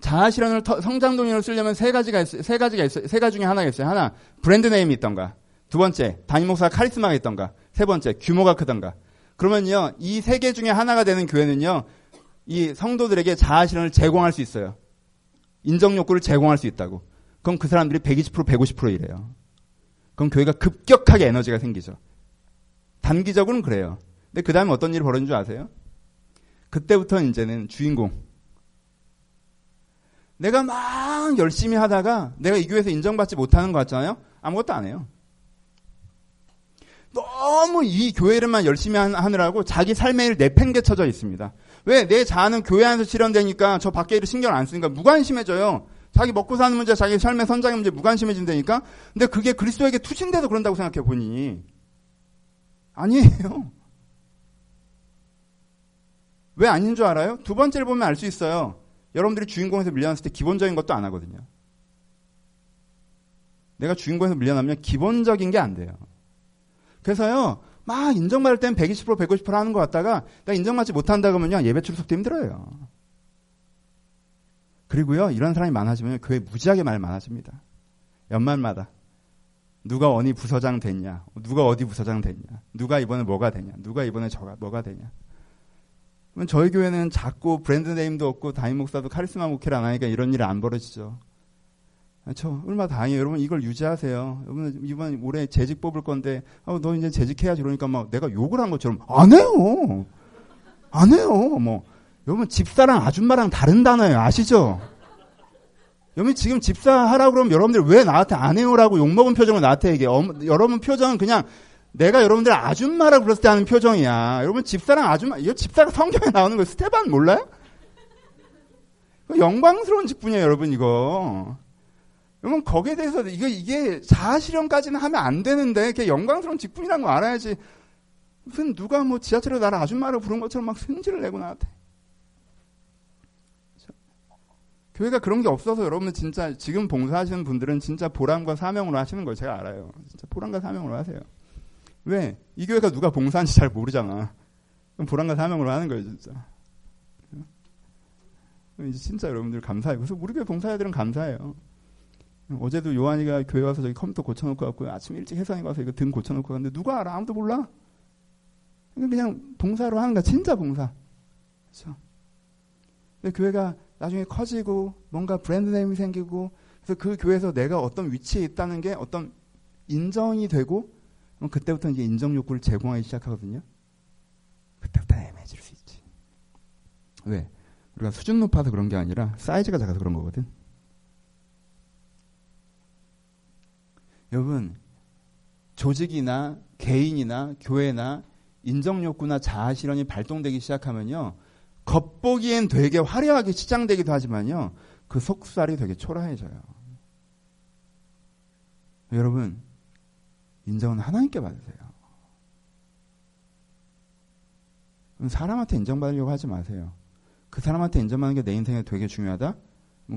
자아 실현을 터, 성장 동력으로 쓰려면 세 가지가 있, 세 가지가 있어요. 세 가지 중에 하나가 있어요. 하나, brand name이 있던가. 두 번째, 담임 목사가 카리스마가 있던가. 세 번째, 규모가 크던가. 그러면요, 이 세 개 중에 하나가 되는 교회는요, 이 성도들에게 자아 실현을 제공할 수 있어요. 인정 욕구를 제공할 수 있다고. 그럼 그 사람들이 120% 150% 이래요. 그럼 교회가 급격하게 에너지가 생기죠. 단기적으로는 그래요. 근데 그 다음에 어떤 일이 벌어진 줄 아세요? 그때부터 이제는 주인공. 내가 막 열심히 하다가 내가 이 교회에서 인정받지 못하는 것 같잖아요? 아무것도 안 해요. 너무 이 교회를만 열심히 하느라고 자기 삶의 일 내팽개쳐져 있습니다. 왜? 내 자아는 교회 안에서 실현되니까 저 밖에 일을 신경 안 쓰니까 무관심해져요. 자기 먹고 사는 문제, 자기 삶의 선장의 문제 무관심해진다니까? 근데 그게 그리스도에게 투신돼서 그런다고 생각해 보니. 아니에요. 왜 아닌 줄 알아요? 두 번째를 보면 알 수 있어요. 여러분들이 주인공에서 밀려났을 때 기본적인 것도 안 하거든요. 내가 주인공에서 밀려나면 기본적인 게 안 돼요. 그래서요, 막 인정받을 땐 120%, 150% 하는 것 같다가, 내가 인정받지 못한다 그러면요, 예배 출석도 힘들어요. 그리고요, 이런 사람이 많아지면 교회 무지하게 말 많아집니다. 연말마다. 누가 어디 부서장 됐냐? 누가 어디 부서장 됐냐? 누가 이번에 뭐가 되냐? 누가 이번에 저가 뭐가 되냐? 그러면 저희 교회는 작고 브랜드 네임도 없고 담임 목사도 카리스마 목회를 안 하니까 이런 일이 안 벌어지죠. 저 얼마나 다행이에요. 여러분 이걸 유지하세요. 여러분 이번 올해 재직 뽑을 건데 어, 너 이제 재직해야지 그러니까 막 내가 욕을 한 것처럼 안 해요. 안 해요. 뭐 여러분 집사랑 아줌마랑 다른 단어예요. 아시죠? 여러분 지금 집사 하라고 그러면 여러분들 왜 나한테 안 해요라고 욕먹은 표정을 나한테 얘기해. 어, 여러분 표정은 그냥 내가 여러분들 아줌마라고 불렀을 때 하는 표정이야. 여러분 집사랑 아줌마, 이거 집사가 성경에 나오는 거 스테반 몰라요? 영광스러운 직분이에요, 여러분 이거. 여러분 거기에 대해서 이거 이게 자아실현까지는 하면 안 되는데 그게 영광스러운 직분이라는 거 알아야지. 무슨 누가 뭐 지하철에 나를 아줌마로 부른 것처럼 막 승질을 내고 나한테. 교회가 그런 게 없어서 여러분은 진짜 지금 봉사하시는 분들은 진짜 보람과 사명으로 하시는 걸 제가 알아요. 진짜 보람과 사명으로 하세요. 왜? 이 교회가 누가 봉사하는지 잘 모르잖아. 그럼 보람과 사명으로 하는 거예요, 진짜. 이제 진짜 여러분들 감사해요. 그래서 우리 교회 봉사자들은 감사해요. 어제도 요한이가 교회 와서 저기 컴퓨터 고쳐놓고 왔고 아침 일찍 회사에 가서 이거 등 고쳐놓고 갔는데 누가 알아? 아무도 몰라. 그냥 봉사로 하는 거야. 진짜 봉사. 그렇죠? 근데 교회가 나중에 커지고 뭔가 브랜드 네임이 생기고 그래서 그 교회에서 내가 어떤 위치에 있다는 게 어떤 인정이 되고 그때부터 이제 인정 욕구를 제공하기 시작하거든요. 그때부터 애매해질 수 있지. 왜? 우리가 수준 높아서 그런 게 아니라 사이즈가 작아서 그런 거거든. 여러분, 조직이나 개인이나 교회나 인정 욕구나 자아 실현이 발동되기 시작하면요. 겉보기엔 되게 화려하게 치장되기도 하지만요. 그 속살이 되게 초라해져요. 여러분, 인정은 하나님께 받으세요. 사람한테 인정받으려고 하지 마세요. 그 사람한테 인정받는 게 내 인생에 되게 중요하다?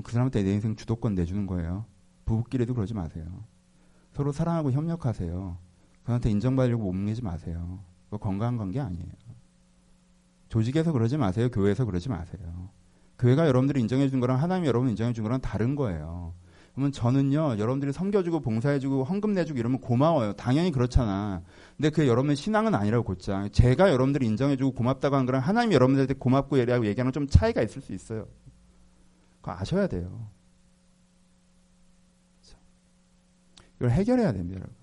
그 사람한테 내 인생 주도권 내주는 거예요. 부부끼리도 그러지 마세요. 서로 사랑하고 협력하세요. 그한테 인정받으려고 몸내지 마세요. 건강한 관계 아니에요. 조직에서 그러지 마세요. 교회에서 그러지 마세요. 교회가 여러분들을 인정해 준 거랑 하나님이 여러분을 인정해 준 거랑 다른 거예요. 그러면 저는요, 여러분들이 섬겨주고 봉사해주고 헌금 내주고 이러면 고마워요. 당연히 그렇잖아. 근데 그게 여러분의 신앙은 아니라고 곧장. 제가 여러분들이 인정해주고 고맙다고 한 거랑 하나님이 여러분들한테 고맙고 예리하고 얘기하는 좀 차이가 있을 수 있어요. 그거 아셔야 돼요. 그렇죠? 이걸 해결해야 됩니다, 여러분.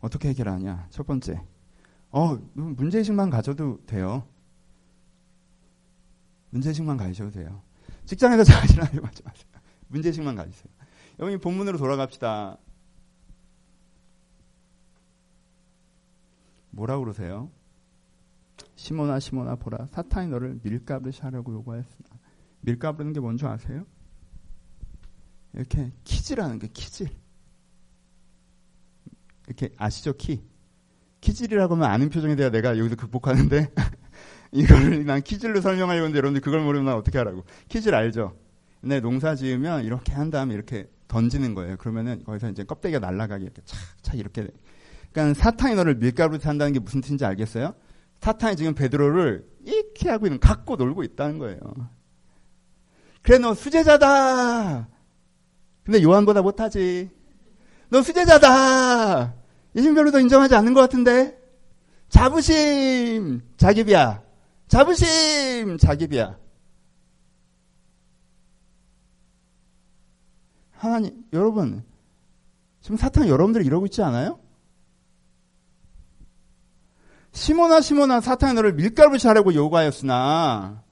어떻게 해결하냐? 첫 번째. 어, 문제의식만 가져도 돼요. 문제의식만 가지셔도 돼요. 직장에서 자신하려고 하지 마세요. 문제의식만 가지세요. 여기 본문으로 돌아갑시다. 뭐라고 그러세요? 시모나 시모나 보라 사탄이 너를 밀가부르시 하려고 요구하였으나 밀가부르는 게 뭔지 아세요? 이렇게 키질하는 게 키질 이렇게 아시죠 키 키질이라고 하면 아는 표정이 돼야 내가 여기서 극복하는데 이거를 난 키질로 설명하려고 했는데 여러분들 그걸 모르면 난 어떻게 하라고 키질 알죠? 근데 농사 지으면 이렇게 한 다음에 이렇게 던지는 거예요 그러면은 거기서 이제 껍데기가 날아가게 이렇게 착착 이렇게 그러니까 사탄이 너를 밀가루로 산다는 게 무슨 뜻인지 알겠어요? 사탄이 지금 베드로를 이렇게 하고 있는 갖고 놀고 있다는 거예요. 그래 너 수제자다. 근데 요한보다 못하지. 너 수제자다. 예수님 별로도 인정하지 않는 것 같은데. 자부심 자기비야. 자부심 자기비야. 하나님 여러분 지금 사탄 여러분들 이러고 있지 않아요? 시모나 시모나 사탄이 너를 밀가루 자라고 요구하였으나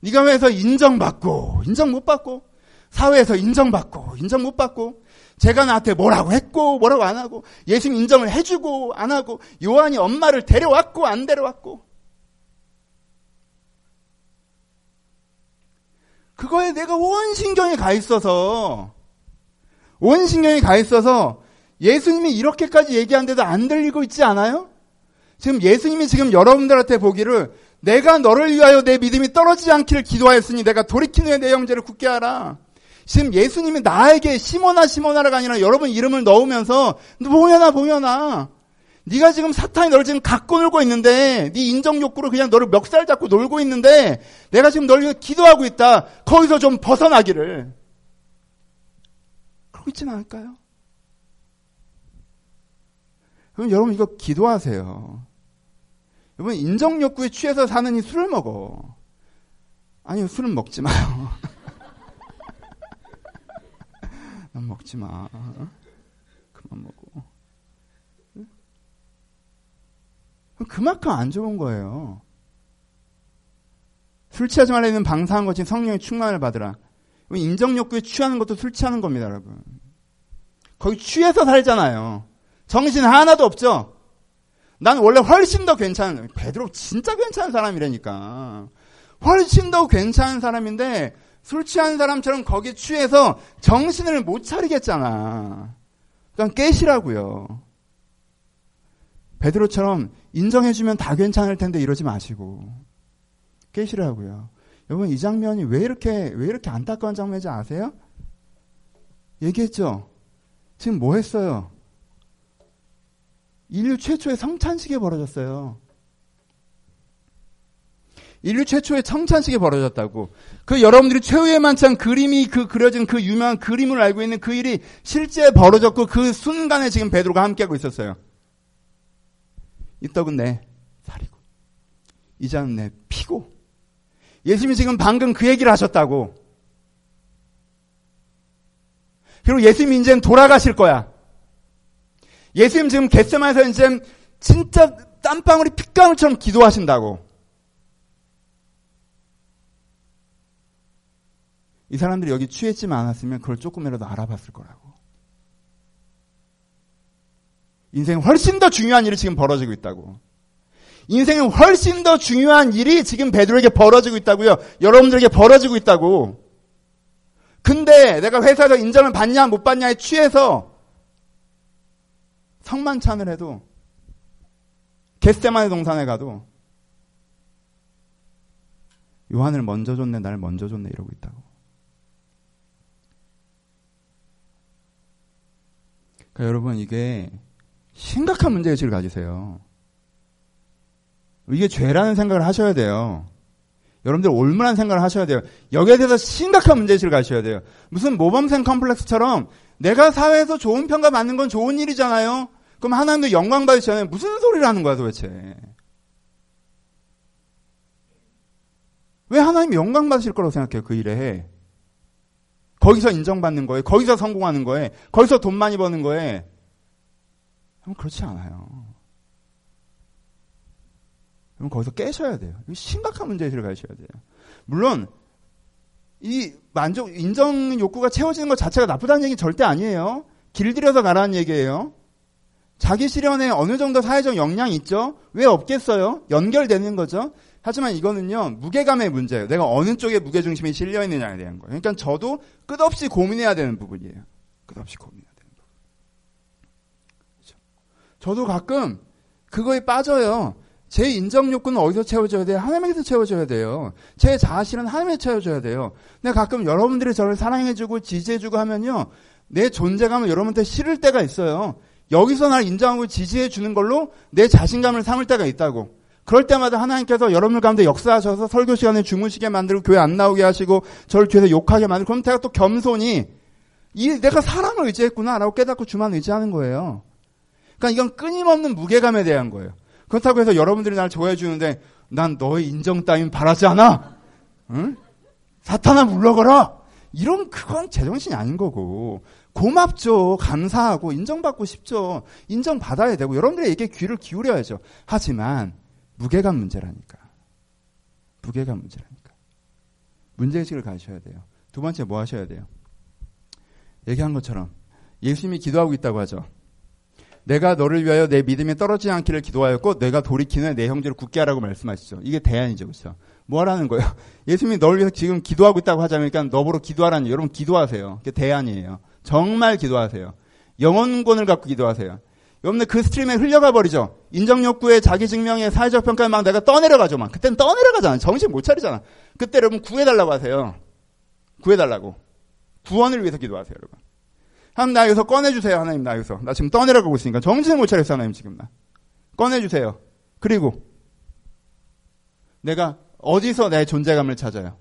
네가 왜서 인정받고 인정 못 받고 사회에서 인정받고 인정 못 받고 제가 나한테 뭐라고 했고 뭐라고 안 하고 예수님 인정을 해주고 안 하고 요한이 엄마를 데려왔고 안 데려왔고 그거에 내가 온 신경이 가 있어서 온 신경이 가 있어서 예수님이 이렇게까지 얘기하는데도 안 들리고 있지 않아요? 지금 예수님이 지금 여러분들한테 보기를 내가 너를 위하여 내 믿음이 떨어지지 않기를 기도하였으니 내가 후에 내 형제를 굳게 하라. 지금 예수님이 나에게 시모나 시모나라가 아니라 여러분 이름을 넣으면서 보면아 보면아 네가 지금 사탄이 너를 지금 갖고 놀고 있는데 네 인정 욕구로 그냥 너를 멱살 잡고 놀고 있는데 내가 지금 널 위해 기도하고 있다. 거기서 좀 벗어나기를. 그러고 있지는 않을까요? 그럼 여러분 이거 기도하세요. 여러분 인정 욕구에 취해서 사는 이 술을 먹어. 아니요 술은 먹지 마요. 난 먹지 마. 그만 먹어. 그만큼 안 좋은 거예요. 술 취하지 말라는 방사한 것이 성령의 충만을 받으라. 인정 욕구에 취하는 것도 술 취하는 겁니다, 여러분. 거기 취해서 살잖아요. 정신 하나도 없죠? 난 원래 훨씬 더 괜찮은, 베드로 진짜 괜찮은 사람이라니까. 훨씬 더 괜찮은 사람인데, 술 취한 사람처럼 거기에 취해서 정신을 못 차리겠잖아. 그러니까 깨시라고요. 베드로처럼 인정해주면 다 괜찮을 텐데 이러지 마시고. 깨시라고요. 여러분, 이 장면이 왜 이렇게, 왜 이렇게 안타까운 장면인지 아세요? 얘기했죠? 지금 뭐 했어요? 인류 최초의 성찬식이 벌어졌어요. 인류 최초의 성찬식이 벌어졌다고. 그 여러분들이 최후의 만찬 그림이 그 그려진 그 유명한 그림을 알고 있는 그 일이 실제 벌어졌고 그 순간에 지금 베드로가 함께하고 있었어요. 이 떡은 내 살이고 이 잔은 내 피고 예수님이 지금 방금 그 얘기를 하셨다고. 그리고 예수님이 이제는 돌아가실 거야. 예수님 지금 겟세마에서 이제 진짜 땀방울이 핏방울처럼 기도하신다고. 이 사람들이 여기 취했지만 않았으면 그걸 조금이라도 알아봤을 거라고. 인생 훨씬 더 중요한 일이 지금 벌어지고 있다고. 인생은 훨씬 더 중요한 일이 지금 베드로에게 벌어지고 있다고요. 여러분들에게 벌어지고 있다고. 근데 내가 회사에서 인정을 받냐 못 받냐에 취해서 성만찬을 해도 겟세마의 동산에 가도 요한을 먼저 줬네, 날 먼저 줬네 이러고 있다고. 그러니까 여러분 이게 심각한 문제의식을 가지세요. 이게 죄라는 생각을 하셔야 돼요. 여러분들 올문한 생각을 하셔야 돼요. 여기에 대해서 심각한 문제의식을 가셔야 돼요. 무슨 모범생 컴플렉스처럼 내가 사회에서 좋은 평가 받는 건 좋은 일이잖아요. 그럼 하나님도 영광 받으시잖아요. 무슨 소리를 하는 거야 도대체. 왜 하나님이 영광 받으실 거라고 생각해요 그 일에. 거기서 인정받는 거예요. 거기서 성공하는 거예요. 거기서 돈 많이 버는 거예요. 그렇지 않아요. 그럼 거기서 깨셔야 돼요. 심각한 문제의식을 가셔야 돼요. 물론 이 만족 인정 욕구가 채워지는 것 자체가 나쁘다는 얘기 절대 아니에요. 길들여서 가라는 얘기예요. 자기 실현에 어느 정도 사회적 역량이 있죠? 왜 없겠어요? 연결되는 거죠? 하지만 이거는요, 무게감의 문제예요. 내가 어느 쪽에 무게중심이 실려있느냐에 대한 거예요. 그러니까 저도 끝없이 고민해야 되는 부분이에요. 끝없이 고민해야 되는 부분. 그렇죠? 저도 가끔 그거에 빠져요. 제 인정 욕구는 어디서 채워져야 돼요? 하나님에게서 채워져야 돼요. 제 자아실은 하나님에서 채워져야 돼요. 근데 가끔 여러분들이 저를 사랑해주고 지지해주고 하면요. 내 존재감을 여러분한테 실을 때가 있어요. 여기서 날 인정하고 지지해주는 걸로 내 자신감을 삼을 때가 있다고. 그럴 때마다 하나님께서 여러분들 가운데 역사하셔서 설교 시간에 주무시게 만들고 교회 안 나오게 하시고 저를 뒤에서 욕하게 만들고 그럼 제가 또 겸손히 이 내가 사람을 의지했구나라고 깨닫고 주만 의지하는 거예요. 그러니까 이건 끊임없는 무게감에 대한 거예요. 그렇다고 해서 여러분들이 날 좋아해 주는데 난 너의 인정 따윈 바라지 않아. 응? 사탄아 물러가라. 이런 그건 제정신이 아닌 거고 고맙죠. 감사하고 인정받고 싶죠. 인정받아야 되고 여러분들의 얘기에 귀를 기울여야죠. 하지만 무게감 문제라니까. 무게감 문제라니까. 문제의식을 가지셔야 돼요. 두 번째 뭐 하셔야 돼요? 얘기한 것처럼 예수님이 기도하고 있다고 하죠. 내가 너를 위하여 네 믿음이 떨어지지 않기를 기도하였고 네가 돌이키는 네 형제를 굳게 하라고 말씀하시죠. 이게 대안이죠. 그렇죠? 뭐 하라는 거예요? 예수님이 너를 위해서 지금 기도하고 있다고 하자면 그러니까 너보러 기도하라는 여러분 기도하세요. 그게 대안이에요. 정말 기도하세요. 영혼권을 갖고 기도하세요. 여러분들 그 stream에 흘러가 버리죠. 인정 욕구에 자기 증명에 사회적 평가에 막 내가 떠내려가죠. 막 그때는 떠내려가잖아. 정신 못 차리잖아. 그때 여러분 구해달라고 하세요. 구해달라고. 구원을 위해서 기도하세요, 여러분. 하나님 나 여기서 꺼내주세요, 하나님 나 여기서. 나 지금 떠내려가고 있으니까 정신을 못 차렸어, 하나님 지금 나. 꺼내주세요. 그리고 내가 어디서 내 존재감을 찾아요?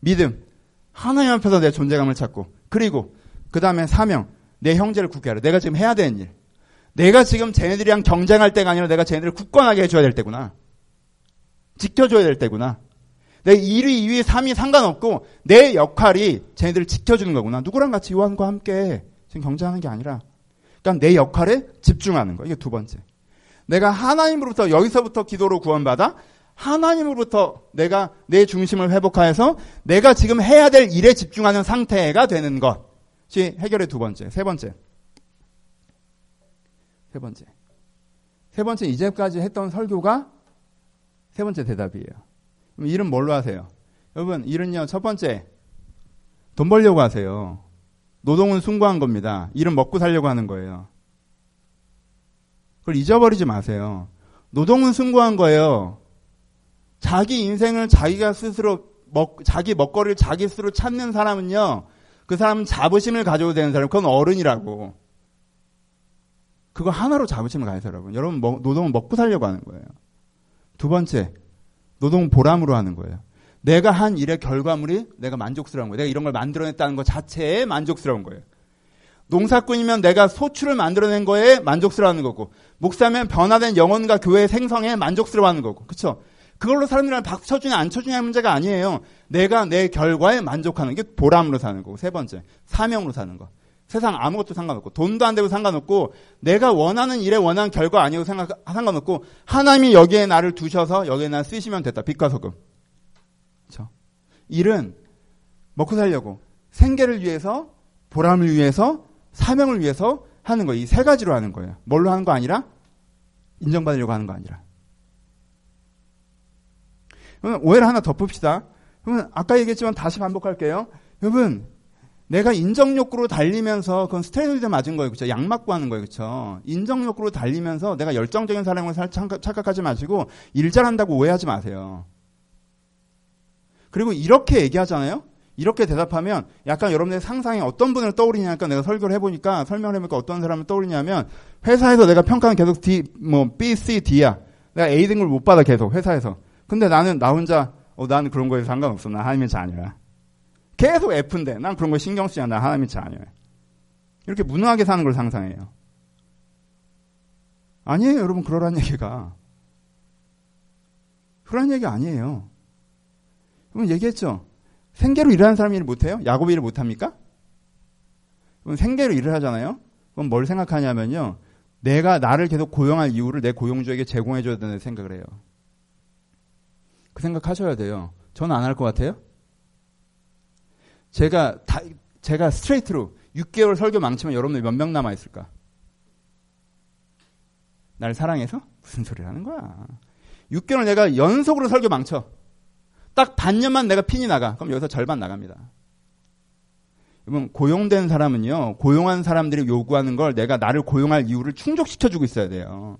믿음. 하나님 앞에서 내 존재감을 찾고. 그리고 그 다음에 사명. 내 형제를 굳게 하라. 내가 지금 해야 되는 일. 내가 지금 쟤네들이랑 경쟁할 때가 아니라 내가 쟤네들을 굳건하게 해줘야 될 때구나. 지켜줘야 될 때구나. 내 1위, 2위, 3위 상관없고 내 역할이 쟤네들을 지켜주는 거구나. 누구랑 같이 요한과 함께 지금 경쟁하는 게 아니라 그러니까 내 역할에 집중하는 거. 이게 두 번째. 내가 하나님으로부터 여기서부터 기도로 구원받아 하나님으로부터 내가 내 중심을 회복하여서 내가 지금 해야 될 일에 집중하는 상태가 되는 것이 해결의 두 번째. 세 번째. 세 번째. 세 번째 이제까지 했던 설교가 세 번째 대답이에요. 그럼 일은 뭘로 하세요? 여러분, 일은요, 첫 번째, 돈 벌려고 하세요. 노동은 숭고한 겁니다. 일은 먹고 살려고 하는 거예요. 그걸 잊어버리지 마세요. 노동은 숭고한 거예요. 자기 인생을 자기가 스스로 먹, 자기 먹거리를 자기 스스로 찾는 사람은요, 그 사람은 자부심을 가져도 되는 사람, 그건 어른이라고. 그거 하나로 자부심을 가해서 여러분. 여러분 노동은 먹고 살려고 하는 거예요. 두 번째, 노동은 보람으로 하는 거예요. 내가 한 일의 결과물이 내가 만족스러운 거예요. 내가 이런 걸 만들어냈다는 것 자체에 만족스러운 거예요. 농사꾼이면 내가 소출을 만들어낸 거에 만족스러워하는 거고, 목사면 변화된 영혼과 교회 생성에 만족스러워하는 거고, 그렇죠? 그걸로 사람들이 박수 쳐주냐 안 쳐주냐의 문제가 아니에요. 내가 내 결과에 만족하는 게 보람으로 사는 거고, 세 번째 사명으로 사는 거. 세상 아무것도 상관없고 돈도 안 되고 상관없고 내가 원하는 일에 원하는 결과 아니고 생각 상관없고 하나님이 여기에 나를 두셔서 여기에 나 쓰시면 됐다. 빛과 소금. 그렇죠? 일은 먹고 살려고 생계를 위해서 보람을 위해서 사명을 위해서 하는 거. 이 세 가지로 하는 거예요. 뭘로 하는 거 아니라 인정받으려고 하는 거 아니라. 그러면 오해를 하나 덮읍시다. 그러면 아까 얘기했지만 다시 반복할게요. 여러분 내가 인정 욕구로 달리면서 그건 스테로이드 맞은 거예요. 그렇죠? 약 맞고 하는 거예요. 그렇죠? 인정 욕구로 달리면서 내가 열정적인 사람을 착각하지 마시고 일 잘한다고 오해하지 마세요. 그리고 이렇게 얘기하잖아요. 이렇게 대답하면 약간 여러분의 상상에 어떤 분을 떠올리냐니까 내가 설교를 해보니까 설명을 해보니까 어떤 사람을 떠올리냐면 회사에서 내가 평가는 계속 D, 뭐 B, C, D야. 내가 A 등급을 못 받아 계속 회사에서. 근데 나는 나 혼자 어, 난 그런 거에 상관없어. 나 하나님의 자녀야. 계속 F인데 난 그런 거 신경 쓰지 않아. 하나님의 자녀야. 이렇게 무능하게 사는 걸 상상해요. 아니에요, 여러분. 그러란 얘기가. 그런 얘기 아니에요. 그럼 얘기했죠. 생계로 일하는 사람이 일 못해요? 야곱 일을 못합니까? 그럼 생계로 일을 하잖아요? 그럼 뭘 생각하냐면요. 내가 나를 계속 고용할 이유를 내 고용주에게 제공해줘야 되는 생각을 해요. 그 생각하셔야 돼요. 저는 안 할 것 같아요? 제가 다, 제가 스트레이트로 6개월 설교 망치면 여러분들 몇 명 남아 있을까? 날 사랑해서? 무슨 소리를 하는 거야. 6개월 내가 연속으로 설교 망쳐. 딱 반년만 내가 핀이 나가. 그럼 여기서 절반 나갑니다. 여러분, 고용된 사람은요, 고용한 사람들이 요구하는 걸 내가 나를 고용할 이유를 충족시켜주고 있어야 돼요.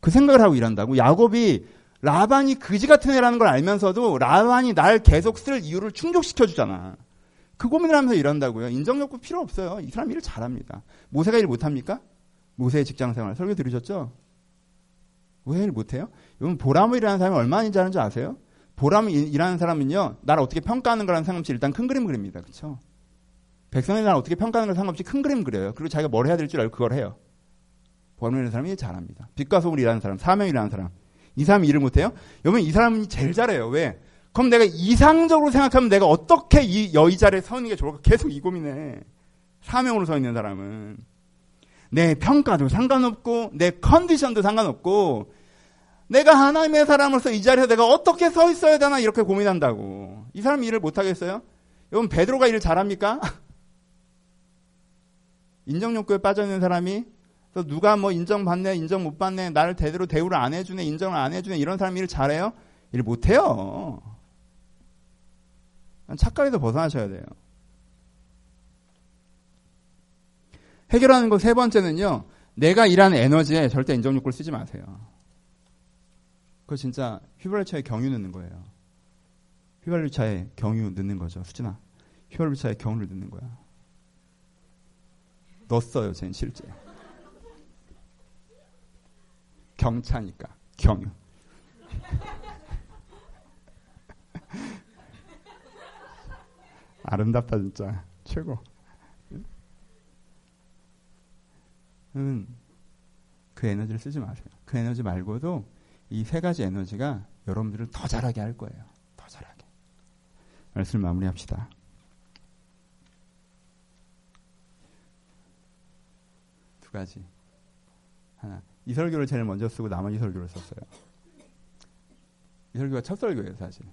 그 생각을 하고 일한다고. 야곱이 라반이 그지 같은 애라는 걸 알면서도 라반이 날 계속 쓸 이유를 충족시켜 주잖아. 그 고민을 하면서 일한다고요. 인정욕구 필요 없어요. 이 사람 일을 잘합니다. 모세가 일 못합니까? 모세의 직장 생활 설교 들으셨죠? 왜일 못해요? 여러분 보람을 일하는 사람이 얼마나 인지 하는지 아세요? 보람을 일하는 사람은요, 나를 어떻게 평가하는 거라는 상관없이 일단 큰 그림 그립니다. 그렇죠? 백성이 나를 어떻게 평가하는 거 상관없이 큰 그림 그려요. 그리고 자기가 뭘 해야 될 줄 알고 그걸 해요. 보람을 일하는 사람이 잘합니다. 빛과 소금을 일하는 사람, 사명 일하는 사람. 이 사람이 일을 못해요? 여러분 이 사람이 제일 잘해요. 왜? 그럼 내가 이상적으로 생각하면 내가 어떻게 이 여의 자리에 서 있는 게 좋을까? 계속 이 고민해. 사명으로 서 있는 사람은. 내 평가도 상관없고, 내 컨디션도 상관없고, 내가 하나님의 사람으로서 이 자리에서 내가 어떻게 서 있어야 되나 이렇게 고민한다고. 이 사람 일을 못하겠어요? 여러분, 베드로가 일을 잘합니까? 인정욕구에 빠져있는 사람이 그래서 누가 뭐 인정받네, 인정 못 받네, 나를 대대로 대우를 안 해주네, 인정을 안 해주네, 이런 사람 일을 잘해요? 일 못해요. 착각에서 벗어나셔야 돼요. 해결하는 것세 번째는요, 내가 일하는 에너지에 절대 인정욕구를 쓰지 마세요. 그거 진짜 휘발유차에 경유 넣는 거예요. 휘발유차에 경유 넣는 거죠. 수진아. 휘발유차에 경유를 넣는 거야. 넣었어요, 쟤는 실제. 경차니까. 경유. 아름답다, 진짜. 최고. 음, 그 에너지를 쓰지 마세요. 그 에너지 말고도 이 세 가지 에너지가 여러분들을 더 잘하게 할 거예요. 더 잘하게. 말씀을 마무리합시다. 두 가지. 하나. 이 설교를 제일 먼저 쓰고 나머지 설교를 썼어요. 이 설교가 첫 설교예요, 사실.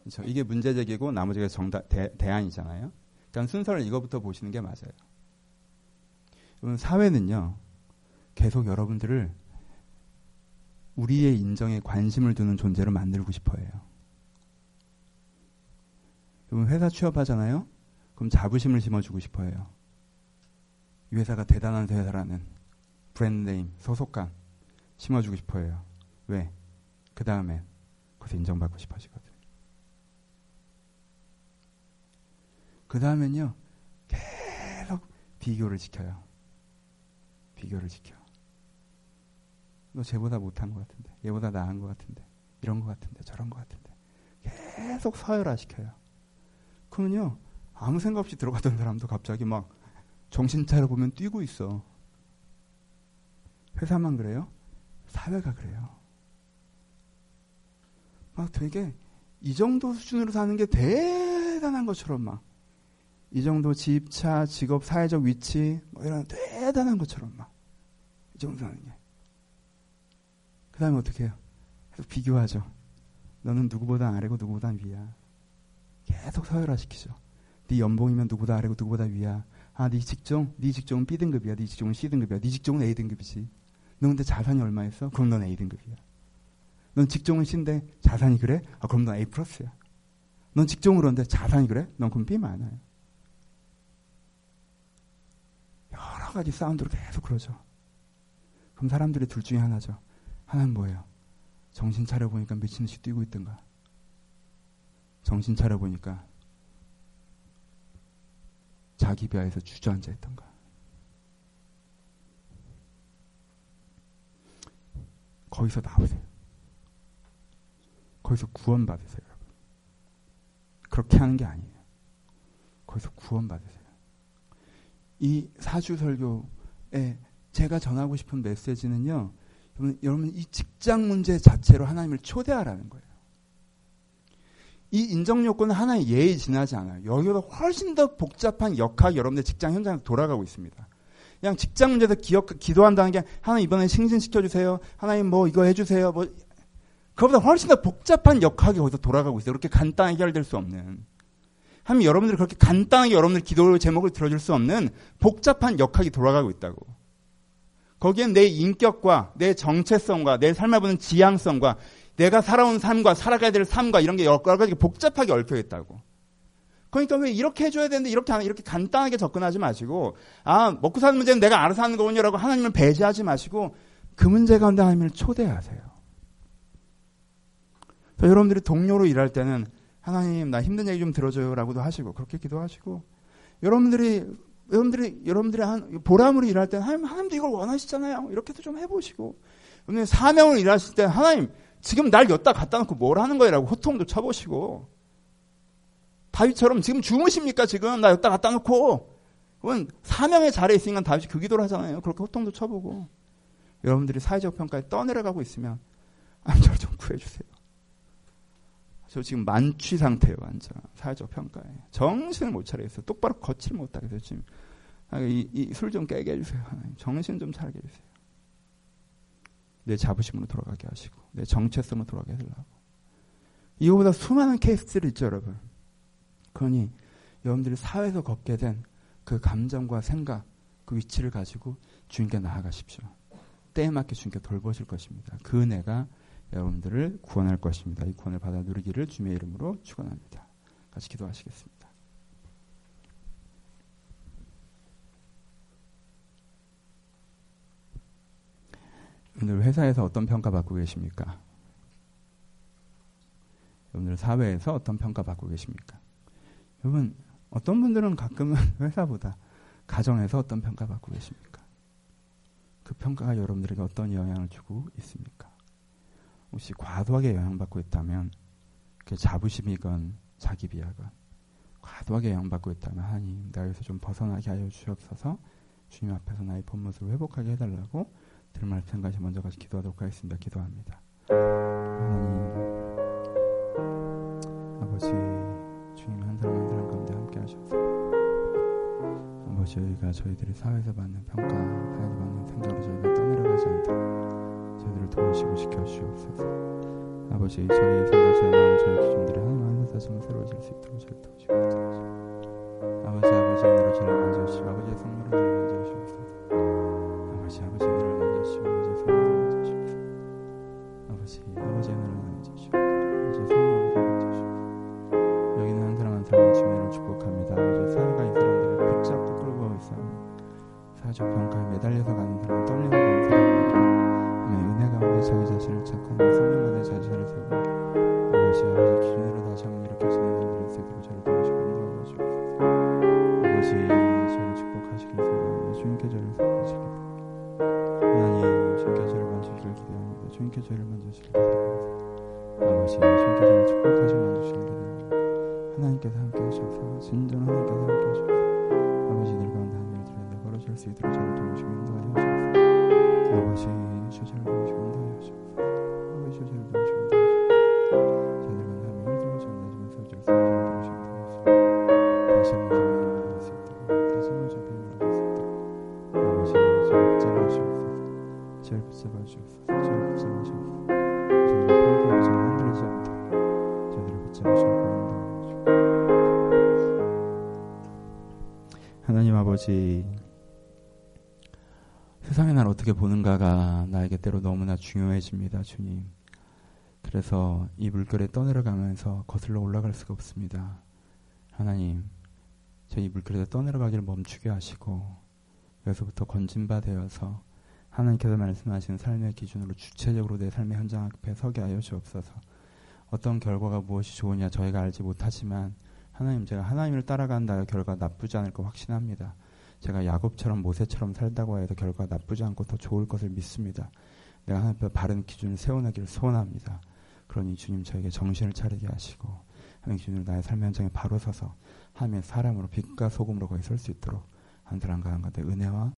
그렇죠? 이게 문제 제기고 나머지가 정답, 대, 대안이잖아요. 그러니까 순서를 이거부터 보시는 게 맞아요. 사회는요, 계속 여러분들을 우리의 인정에 관심을 두는 존재로 만들고 싶어 해요. 여러분 회사 취업하잖아요? 그럼 자부심을 심어주고 싶어 해요. 이 회사가 대단한 회사라는 브랜드네임, 소속감 심어주고 싶어 해요. 왜? 그 다음에 그것에 인정받고 싶어 하시거든. 그 다음엔요, 계속 비교를 지켜요. 비교를 지켜. 너 쟤보다 못한 것 같은데, 얘보다 나은 것 같은데, 이런 것 같은데, 저런 것 같은데. 계속 서열화 시켜요. 그러면요, 아무 생각 없이 들어갔던 사람도 갑자기 막 정신 차려 보면 뛰고 있어. 회사만 그래요? 사회가 그래요. 막 되게 이 정도 수준으로 사는 게 대단한 것처럼 막. 이 정도 집, 차, 직업, 사회적 위치, 뭐 이런 대단한 것처럼 막. 이 정도 사는 게. 그 다음에 어떻게 해요? 계속 비교하죠. 너는 누구보다 아래고 누구보다 위야. 계속 서열화시키죠. 네 연봉이면 누구보다 아래고 누구보다 위야. 아, 네 직종, 네 직종은 B등급이야. 네 직종은 C등급이야. 네 직종은 A등급이지. 너 근데 자산이 얼마 있어? 그럼 넌 A등급이야. 넌 직종은 C인데 자산이 그래? 아, 그럼 넌 A 플러스야. 넌 직종으로 인데 자산이 그래? 넌 그럼 B 많아요. 여러 가지 사운드로 계속 그러죠. 그럼 사람들이 둘 중에 하나죠. 하나는 뭐예요? 정신 차려보니까 미친 듯이 뛰고 있던가. 정신 차려보니까 자기 배에서 주저앉아 있던가. 거기서 나오세요. 거기서 구원받으세요. 그렇게 하는 게 아니에요. 거기서 구원받으세요. 이 사주설교에 제가 전하고 싶은 메시지는요. 여러분, 여러분 이 직장 문제 자체로 하나님을 초대하라는 거예요. 이 인정 요건은 하나의 예의 지나지 않아요. 여기보다 훨씬 더 복잡한 역학이 여러분들 직장 현장에서 돌아가고 있습니다. 그냥 직장 문제에서 기억, 기도한다는 게 하나님 이번에 승진시켜 주세요. 하나님 뭐 이거 해 주세요. 뭐 그보다 훨씬 더 복잡한 역학이 거기서 돌아가고 있어요. 그렇게 간단하게 해결될 수 없는. 하면 여러분들이 그렇게 간단하게 여러분들 기도 제목을 들어줄 수 없는 복잡한 역학이 돌아가고 있다고. 거기엔 내 인격과 내 정체성과 내 삶을 보는 지향성과 내가 살아온 삶과 살아가야 될 삶과 이런 게 여러 가지 복잡하게 얽혀 있다고. 그러니까 왜 이렇게 해줘야 되는데 이렇게 이렇게 간단하게 접근하지 마시고 아 먹고 사는 문제는 내가 알아서 하는 거군요라고 하나님을 배제하지 마시고 그 문제 가운데 하나님을 초대하세요. 여러분들이 동료로 일할 때는 하나님 나 힘든 얘기 좀 들어줘요라고도 하시고 그렇게 기도하시고 여러분들이 여러분들이 여러분들이 한 보람으로 일할 때는 하나님 하나님도 이걸 원하시잖아요. 이렇게도 좀 해보시고 여러분 사명을 일하실 때 하나님 지금 날 엿다 갖다 놓고 뭘 하는 거예요라고 호통도 쳐보시고 다윗처럼 지금 주무십니까 지금 나 엿다 갖다 놓고 그건 사명의 자리에 있으니까 다윗이 그 기도를 하잖아요. 그렇게 호통도 쳐보고 여러분들이 사회적 평가에 떠내려가고 있으면 아, 저를 좀 구해주세요. 저 지금 만취 상태예요, 완전. 사회적 평가에. 정신을 못 차리겠어요. 똑바로 걷지를 못하겠어요, 지금. 아, 이술 좀 깨게 해주세요. 정신 좀 차리게 해주세요. 내 자부심으로 돌아가게 하시고, 내 정체성으로 돌아가게 해달라고. 이거보다 수많은 케이스들이 있죠, 여러분. 그러니, 여러분들이 사회에서 걷게 된 그 감정과 생각, 그 위치를 가지고 주님께 나아가십시오. 때에 맞게 주님께 돌보실 것입니다. 그 은혜가 여러분들을 구원할 것입니다. 이 구원을 받아 누리기를 주님의 이름으로 축원합니다. 같이 기도하시겠습니다. 오늘 회사에서 어떤 평가 받고 계십니까? 오늘 사회에서 어떤 평가 받고 계십니까? 여러분 어떤 분들은 가끔은 회사보다 가정에서 어떤 평가 받고 계십니까? 그 평가가 여러분들에게 어떤 영향을 주고 있습니까? 혹시 과도하게 영향받고 있다면 그 자부심이건 자기 비하건 과도하게 영향받고 있다면 하나님 나에서 좀 벗어나게 하여 주옵소서 주님 앞에서 나의 본 모습을 회복하게 해달라고 들 말씀까지 먼저 같이 기도하도록 하겠습니다. 기도합니다. 하나님 아버지 주님 한 사람 한 사람 가운데 함께 하셔서 아버지 저희가 저희들이 사회에서 받는 평가 사회에서 받는 생각으로 저희가 떠내려가지 않도록 저희들을 도우시고 지켜주시옵소서. 아버지 저희의 생각, 저희 마음, 저희 기준들이 하나님 안에서 다시 새로워질 수 있도록 저희 도우시고 지켜주시옵소서. 아버지 아버지 오늘을 저를 만져주시고 아버지의 성물을 저를 만져주시옵소서. 중요해집니다, 주님. 그래서 이 물결에 떠내려가면서 거슬러 올라갈 수가 없습니다. 하나님, 저이 물결에 떠내려가기를 멈추게 하시고 여기서부터 건진바 되어서 하나님께서 말씀하시는 삶의 기준으로 주체적으로 내 삶의 현장 앞에 서게 하여 주옵소서. 어떤 결과가 무엇이 좋으냐 저희가 알지 못하지만 하나님 제가 하나님을 따라간다 결과 나쁘지 않을 거 확신합니다. 제가 야곱처럼 모세처럼 살다고 해서 결과 나쁘지 않고 더 좋을 것을 믿습니다. 내가 하나님 앞에 바른 기준을 세워나기를 소원합니다. 그러니 주님 저에게 정신을 차리게 하시고 하나님 주님 나의 삶의 현장에 바로 서서 하나님의 사람으로 빛과 소금으로 거기 설 수 있도록 한 사람과 한 가운데 은혜와